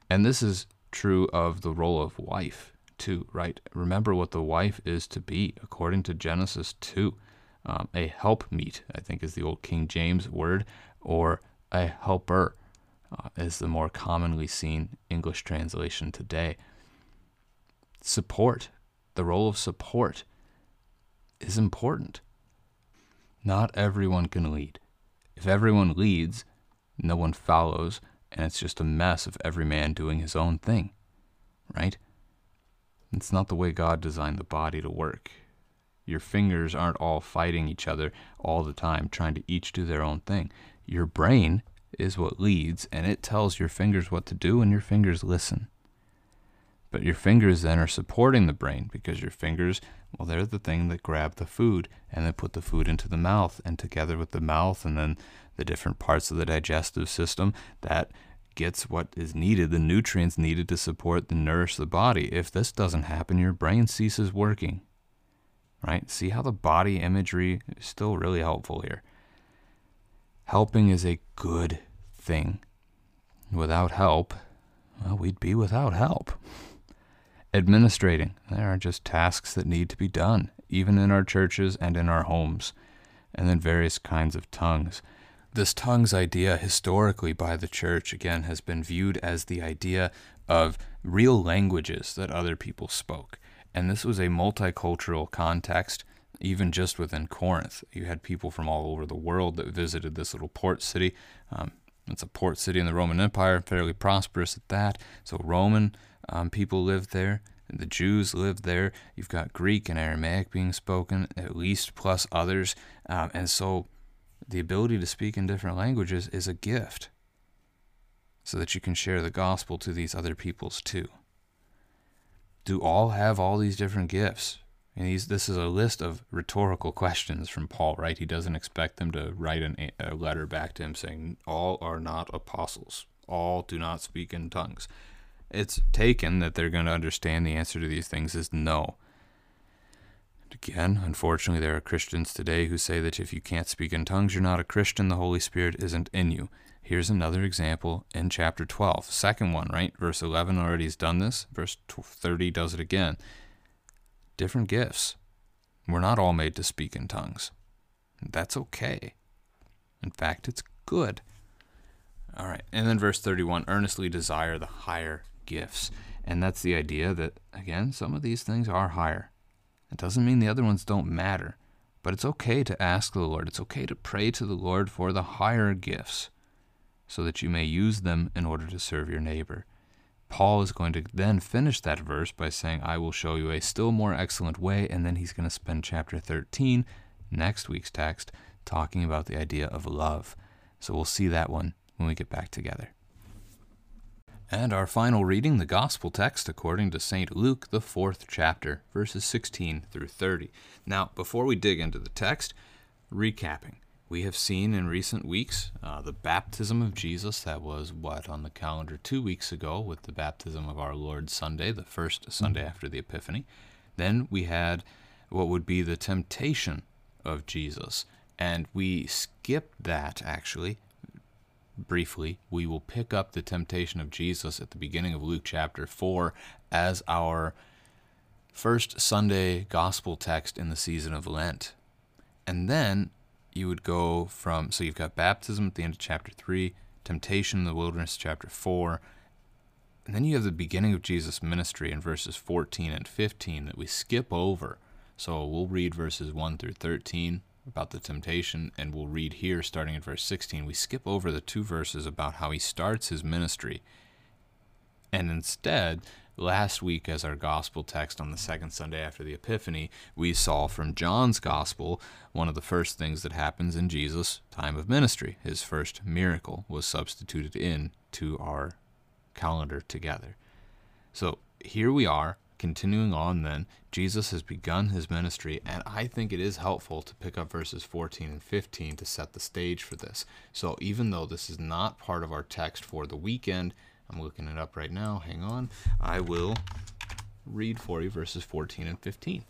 And this is true of the role of wife, too, right? Remember what the wife is to be, according to Genesis 2. Um, a helpmeet, I think is the old King James word, or a helper uh, is the more commonly seen English translation today. Support, the role of support, is important. Not everyone can lead. If everyone leads, no one follows, and it's just a mess of every man doing his own thing. right? It's not the way God designed the body to work. Your fingers aren't all fighting each other all the time, trying to each do their own thing. Your brain is what leads, and it tells your fingers what to do, and your fingers listen. But your fingers then are supporting the brain because your fingers, well, they're the thing that grab the food and then put the food into the mouth, and together with the mouth and then the different parts of the digestive system, that gets what is needed, the nutrients needed to support and nourish the body. If this doesn't happen, your brain ceases working right? See how the body imagery is still really helpful here. Helping is a good thing. Without help, well, we'd be without help. Administrating, there are just tasks that need to be done, even in our churches and in our homes. And then various kinds of tongues. This tongues idea, historically by the church, again, has been viewed as the idea of real languages that other people spoke. And this was a multicultural context, even just within Corinth. You had people from all over the world that visited this little port city. Um, it's a port city in the Roman Empire, fairly prosperous at that. So Roman um, people lived there. The Jews lived there. You've got Greek and Aramaic being spoken, at least plus others. Um, and so the ability to speak in different languages is a gift so that you can share the gospel to these other peoples too do all have all these different gifts? And he's, this is a list of rhetorical questions from Paul, right? He doesn't expect them to write an, a letter back to him saying, All are not apostles, all do not speak in tongues. It's taken that they're going to understand the answer to these things is no. Again, unfortunately, there are Christians today who say that if you can't speak in tongues, you're not a Christian, the Holy Spirit isn't in you. Here's another example in chapter 12, second one, right? Verse 11 already has done this. Verse 30 does it again. Different gifts. We're not all made to speak in tongues. That's okay. In fact, it's good. All right. And then verse 31 earnestly desire the higher gifts. And that's the idea that, again, some of these things are higher. It doesn't mean the other ones don't matter, but it's okay to ask the Lord. It's okay to pray to the Lord for the higher gifts so that you may use them in order to serve your neighbor. Paul is going to then finish that verse by saying, I will show you a still more excellent way, and then he's going to spend chapter 13, next week's text, talking about the idea of love. So we'll see that one when we get back together. And our final reading, the Gospel text according to St. Luke, the fourth chapter, verses 16 through 30. Now, before we dig into the text, recapping. We have seen in recent weeks uh, the baptism of Jesus. That was what on the calendar two weeks ago with the baptism of our Lord Sunday, the first Sunday after the Epiphany. Then we had what would be the temptation of Jesus. And we skipped that actually briefly. We will pick up the temptation of Jesus at the beginning of Luke chapter 4 as our first Sunday gospel text in the season of Lent. And then you would go from so you've got baptism at the end of chapter 3 temptation in the wilderness chapter 4 and then you have the beginning of jesus ministry in verses 14 and 15 that we skip over. So we'll read verses 1 through 13 about the temptation and we'll read here starting at verse 16 we skip over the two verses about how he starts his ministry and instead Last week, as our gospel text on the second Sunday after the Epiphany, we saw from John's gospel one of the first things that happens in Jesus' time of ministry. His first miracle was substituted in to our calendar together. So here we are, continuing on then. Jesus has begun his ministry, and I think it is helpful to pick up verses 14 and 15 to set the stage for this. So even though this is not part of our text for the weekend, I'm looking it up right now. Hang on. I will read for you verses 14 and 15.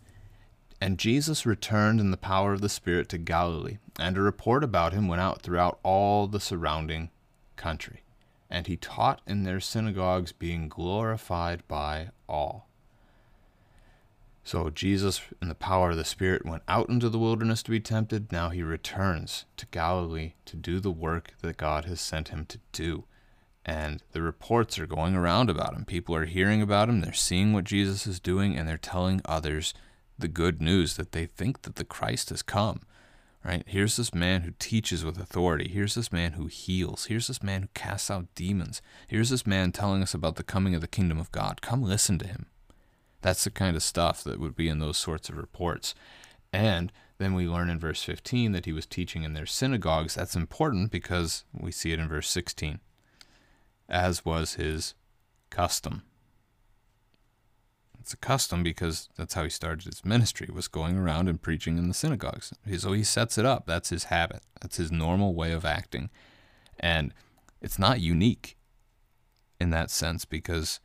And Jesus returned in the power of the Spirit to Galilee, and a report about him went out throughout all the surrounding country. And he taught in their synagogues, being glorified by all. So Jesus, in the power of the Spirit, went out into the wilderness to be tempted. Now he returns to Galilee to do the work that God has sent him to do and the reports are going around about him. People are hearing about him, they're seeing what Jesus is doing, and they're telling others the good news that they think that the Christ has come. right? Here's this man who teaches with authority. Here's this man who heals. Here's this man who casts out demons. Here's this man telling us about the coming of the kingdom of God. Come listen to him. That's the kind of stuff that would be in those sorts of reports. And then we learn in verse 15 that he was teaching in their synagogues. That's important because we see it in verse 16, as was his custom. It's a custom because that's how he started his ministry, was going around and preaching in the synagogues. So he sets it up. That's his habit. That's his normal way of acting. And it's not unique in that sense because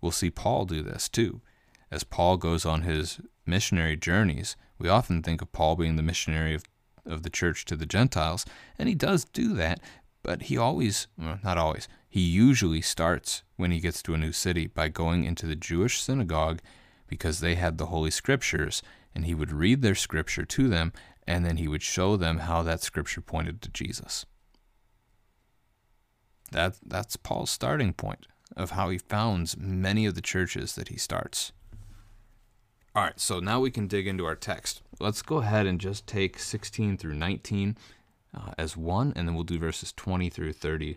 we'll see Paul do this too. As Paul goes on his missionary journeys, we often think of Paul being the missionary of, of the church to the Gentiles, and he does do that, but he always, well, not always, he usually starts when he gets to a new city by going into the Jewish synagogue because they had the Holy Scriptures, and he would read their scripture to them, and then he would show them how that scripture pointed to Jesus. That, that's Paul's starting point of how he founds many of the churches that he starts. All right, so now we can dig into our text. Let's go ahead and just take 16 through 19 uh, as one, and then we'll do verses 20 through 30 uh,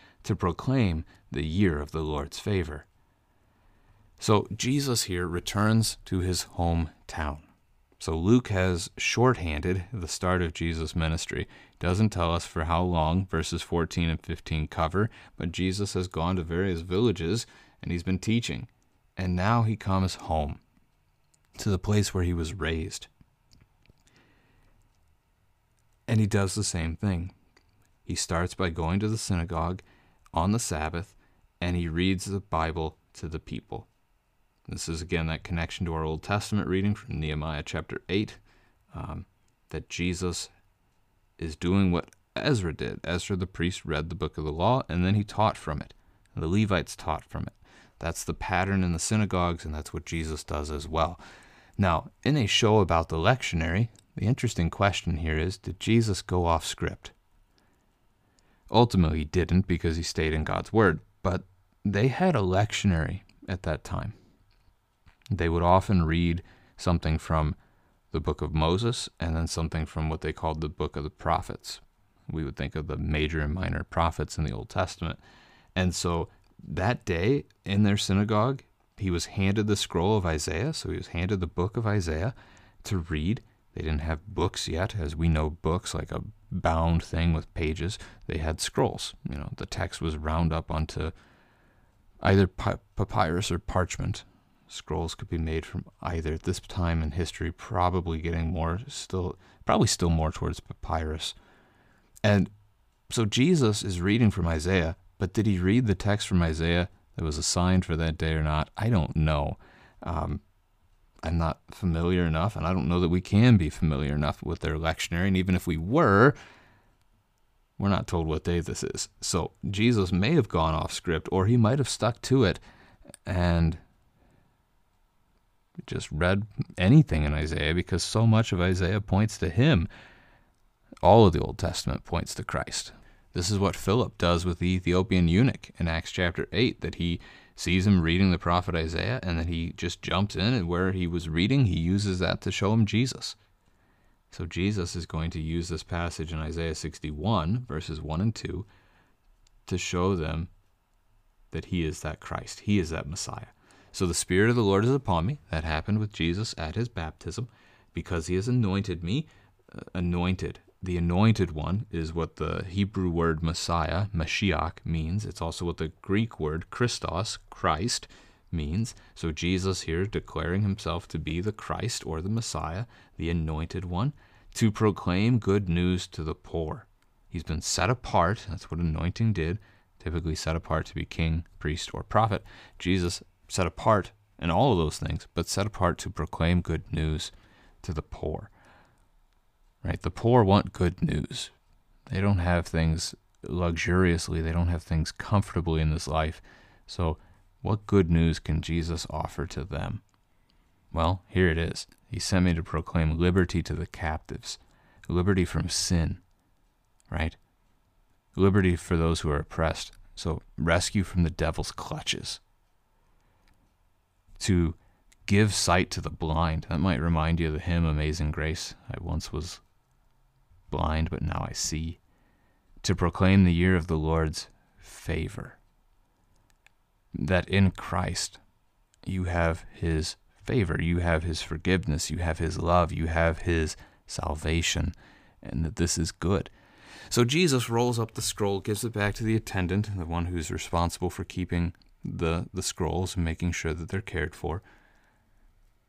to proclaim the year of the Lord's favor. So Jesus here returns to his hometown. So Luke has shorthanded the start of Jesus' ministry. Doesn't tell us for how long verses 14 and 15 cover, but Jesus has gone to various villages and he's been teaching. And now he comes home to the place where he was raised. And he does the same thing. He starts by going to the synagogue on the Sabbath and he reads the Bible to the people. This is again that connection to our Old Testament reading from Nehemiah chapter 8 um, that Jesus is doing what Ezra did. Ezra the priest read the book of the law and then he taught from it. The Levites taught from it. That's the pattern in the synagogues, and that's what Jesus does as well. Now, in a show about the lectionary, the interesting question here is did Jesus go off script? Ultimately, he didn't because he stayed in God's word, but they had a lectionary at that time. They would often read something from the book of Moses and then something from what they called the book of the prophets. We would think of the major and minor prophets in the Old Testament. And so that day in their synagogue, he was handed the scroll of Isaiah. So he was handed the book of Isaiah to read. They didn't have books yet, as we know books like a bound thing with pages. They had scrolls. You know, the text was round up onto either papyrus or parchment. Scrolls could be made from either. At this time in history, probably getting more still, probably still more towards papyrus. And so Jesus is reading from Isaiah, but did he read the text from Isaiah that was assigned for that day or not? I don't know. Um, I'm not familiar enough, and I don't know that we can be familiar enough with their lectionary. And even if we were, we're not told what day this is. So Jesus may have gone off script, or he might have stuck to it and just read anything in Isaiah because so much of Isaiah points to him. All of the Old Testament points to Christ. This is what Philip does with the Ethiopian eunuch in Acts chapter 8, that he sees him reading the prophet Isaiah and then he just jumps in and where he was reading, he uses that to show him Jesus. So Jesus is going to use this passage in Isaiah 61, verses 1 and 2, to show them that he is that Christ, he is that Messiah. So the Spirit of the Lord is upon me. That happened with Jesus at his baptism because he has anointed me, uh, anointed the anointed one is what the Hebrew word Messiah, Mashiach, means. It's also what the Greek word Christos, Christ, means. So Jesus here declaring himself to be the Christ or the Messiah, the anointed one, to proclaim good news to the poor. He's been set apart. That's what anointing did, typically set apart to be king, priest, or prophet. Jesus set apart in all of those things, but set apart to proclaim good news to the poor. Right? The poor want good news. They don't have things luxuriously, they don't have things comfortably in this life. So, what good news can Jesus offer to them? Well, here it is. He sent me to proclaim liberty to the captives, liberty from sin, right? Liberty for those who are oppressed. So, rescue from the devil's clutches. To give sight to the blind. That might remind you of the hymn Amazing Grace. I once was blind, but now I see. To proclaim the year of the Lord's favor. That in Christ you have his favor, you have his forgiveness, you have his love, you have his salvation, and that this is good. So Jesus rolls up the scroll, gives it back to the attendant, the one who's responsible for keeping the, the scrolls and making sure that they're cared for.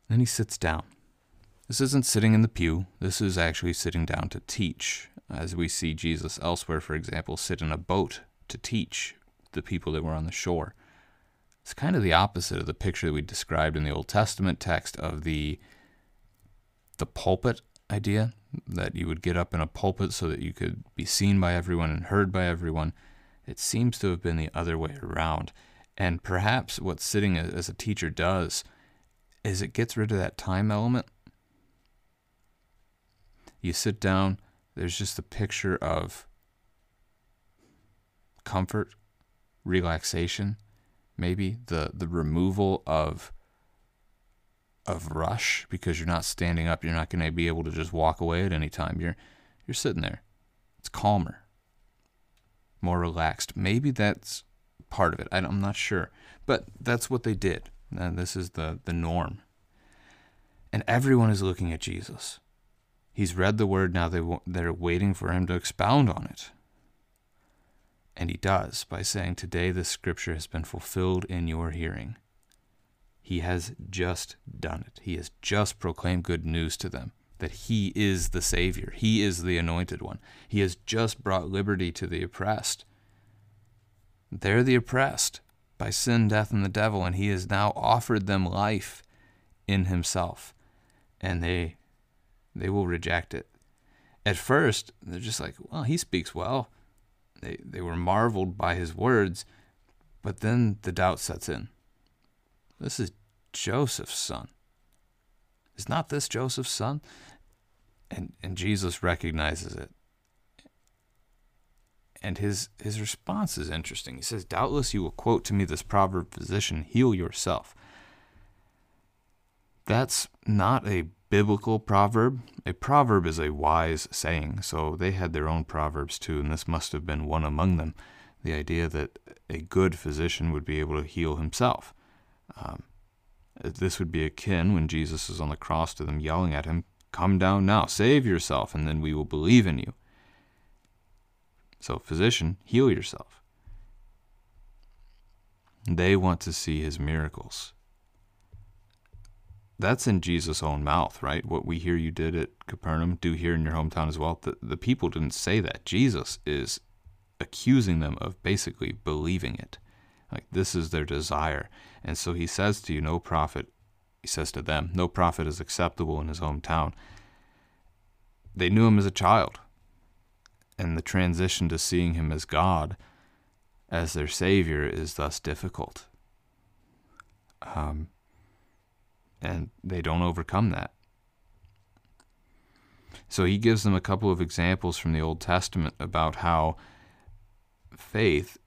Then he sits down. This isn't sitting in the pew, this is actually sitting down to teach, as we see Jesus elsewhere, for example, sit in a boat to teach the people that were on the shore. It's kind of the opposite of the picture that we described in the Old Testament text of the the pulpit idea that you would get up in a pulpit so that you could be seen by everyone and heard by everyone. It seems to have been the other way around. And perhaps what sitting as a teacher does is it gets rid of that time element. You sit down, there's just a picture of comfort, relaxation, maybe the, the removal of of rush because you're not standing up. You're not going to be able to just walk away at any time. You're you're sitting there. It's calmer, more relaxed. Maybe that's part of it. I'm not sure, but that's what they did. And this is the the norm. And everyone is looking at Jesus. He's read the word. Now they they're waiting for him to expound on it. And he does by saying, "Today this scripture has been fulfilled in your hearing." He has just done it. He has just proclaimed good news to them that He is the Savior. He is the anointed one. He has just brought liberty to the oppressed. They're the oppressed by sin, death, and the devil, and He has now offered them life in Himself. And they they will reject it. At first, they're just like, well, he speaks well. They they were marveled by his words, but then the doubt sets in. This is Joseph's son. Is not this Joseph's son? And and Jesus recognizes it. And his his response is interesting. He says, Doubtless you will quote to me this proverb, physician, heal yourself. That's not a biblical proverb. A proverb is a wise saying, so they had their own proverbs too, and this must have been one among them. The idea that a good physician would be able to heal himself. Um, this would be akin when Jesus is on the cross to them yelling at him, Come down now, save yourself, and then we will believe in you. So, physician, heal yourself. They want to see his miracles. That's in Jesus' own mouth, right? What we hear you did at Capernaum, do here in your hometown as well. The, the people didn't say that. Jesus is accusing them of basically believing it. Like this is their desire. And so he says to you, no prophet, he says to them, no prophet is acceptable in his hometown. They knew him as a child. And the transition to seeing him as God, as their Savior, is thus difficult. Um, and they don't overcome that. So he gives them a couple of examples from the Old Testament about how faith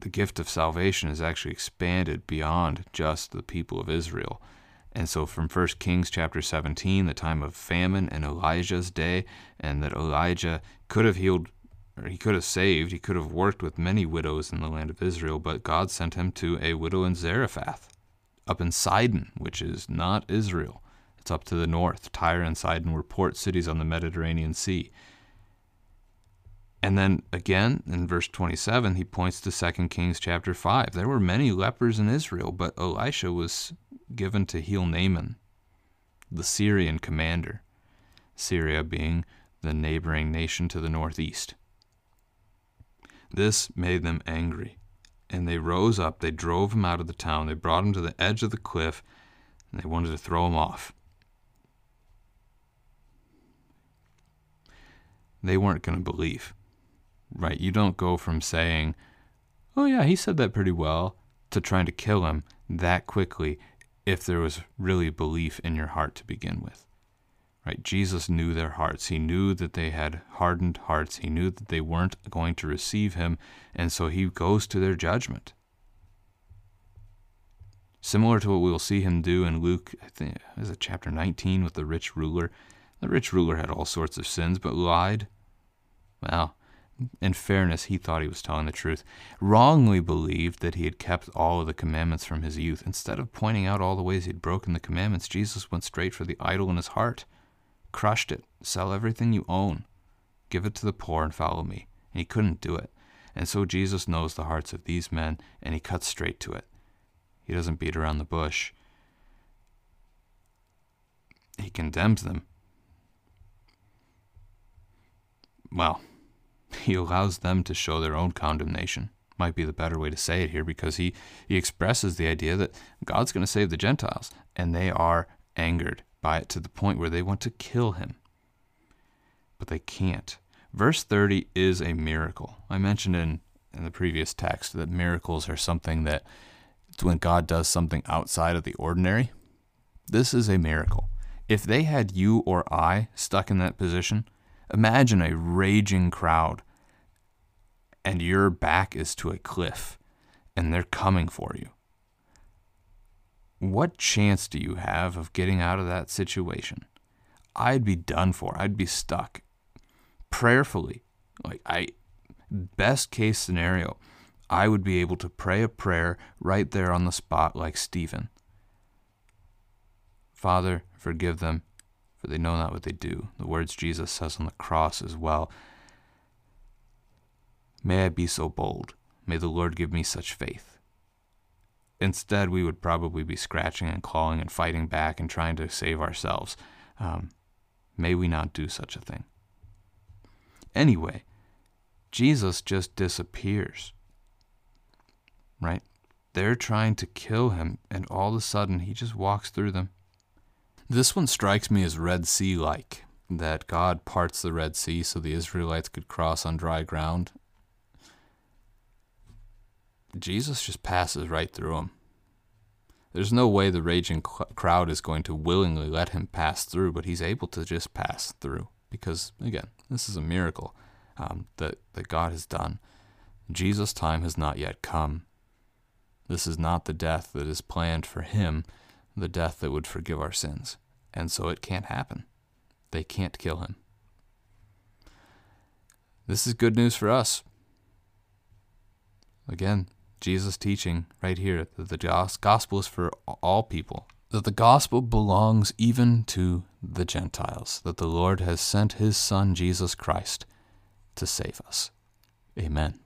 the gift of salvation is actually expanded beyond just the people of Israel. And so from 1 Kings chapter 17, the time of famine and Elijah's day, and that Elijah could have healed or he could have saved, he could have worked with many widows in the land of Israel, but God sent him to a widow in Zarephath, up in Sidon, which is not Israel. It's up to the north. Tyre and Sidon were port cities on the Mediterranean Sea. And then again in verse 27, he points to 2 Kings chapter 5. There were many lepers in Israel, but Elisha was given to heal Naaman, the Syrian commander, Syria being the neighboring nation to the northeast. This made them angry, and they rose up, they drove him out of the town, they brought him to the edge of the cliff, and they wanted to throw him off. they weren't going to believe. Right? You don't go from saying, oh, yeah, he said that pretty well, to trying to kill him that quickly if there was really belief in your heart to begin with. Right? Jesus knew their hearts. He knew that they had hardened hearts. He knew that they weren't going to receive him, and so he goes to their judgment. Similar to what we'll see him do in Luke, I think is it chapter 19 with the rich ruler. The rich ruler had all sorts of sins, but lied. Well, in fairness, he thought he was telling the truth, wrongly believed that he had kept all of the commandments from his youth. Instead of pointing out all the ways he'd broken the commandments, Jesus went straight for the idol in his heart, crushed it, sell everything you own, give it to the poor, and follow me. And he couldn't do it. And so Jesus knows the hearts of these men, and he cuts straight to it. He doesn't beat around the bush. He condemns them. Well, he allows them to show their own condemnation. Might be the better way to say it here because he, he expresses the idea that God's going to save the Gentiles, and they are angered by it to the point where they want to kill him. But they can't. Verse 30 is a miracle. I mentioned in, in the previous text that miracles are something that it's when God does something outside of the ordinary. This is a miracle. If they had you or I stuck in that position, Imagine a raging crowd and your back is to a cliff and they're coming for you. What chance do you have of getting out of that situation? I'd be done for. I'd be stuck. Prayerfully, like I best case scenario, I would be able to pray a prayer right there on the spot like Stephen. Father, forgive them for they know not what they do. The words Jesus says on the cross as well. May I be so bold. May the Lord give me such faith. Instead, we would probably be scratching and clawing and fighting back and trying to save ourselves. Um, may we not do such a thing. Anyway, Jesus just disappears. Right? They're trying to kill him, and all of a sudden, he just walks through them. This one strikes me as Red Sea like, that God parts the Red Sea so the Israelites could cross on dry ground. Jesus just passes right through him. There's no way the raging crowd is going to willingly let him pass through, but he's able to just pass through because, again, this is a miracle um, that, that God has done. Jesus' time has not yet come. This is not the death that is planned for him the death that would forgive our sins. And so it can't happen. They can't kill him. This is good news for us. Again, Jesus' teaching right here that the gospel is for all people, that the gospel belongs even to the Gentiles, that the Lord has sent his Son, Jesus Christ, to save us. Amen.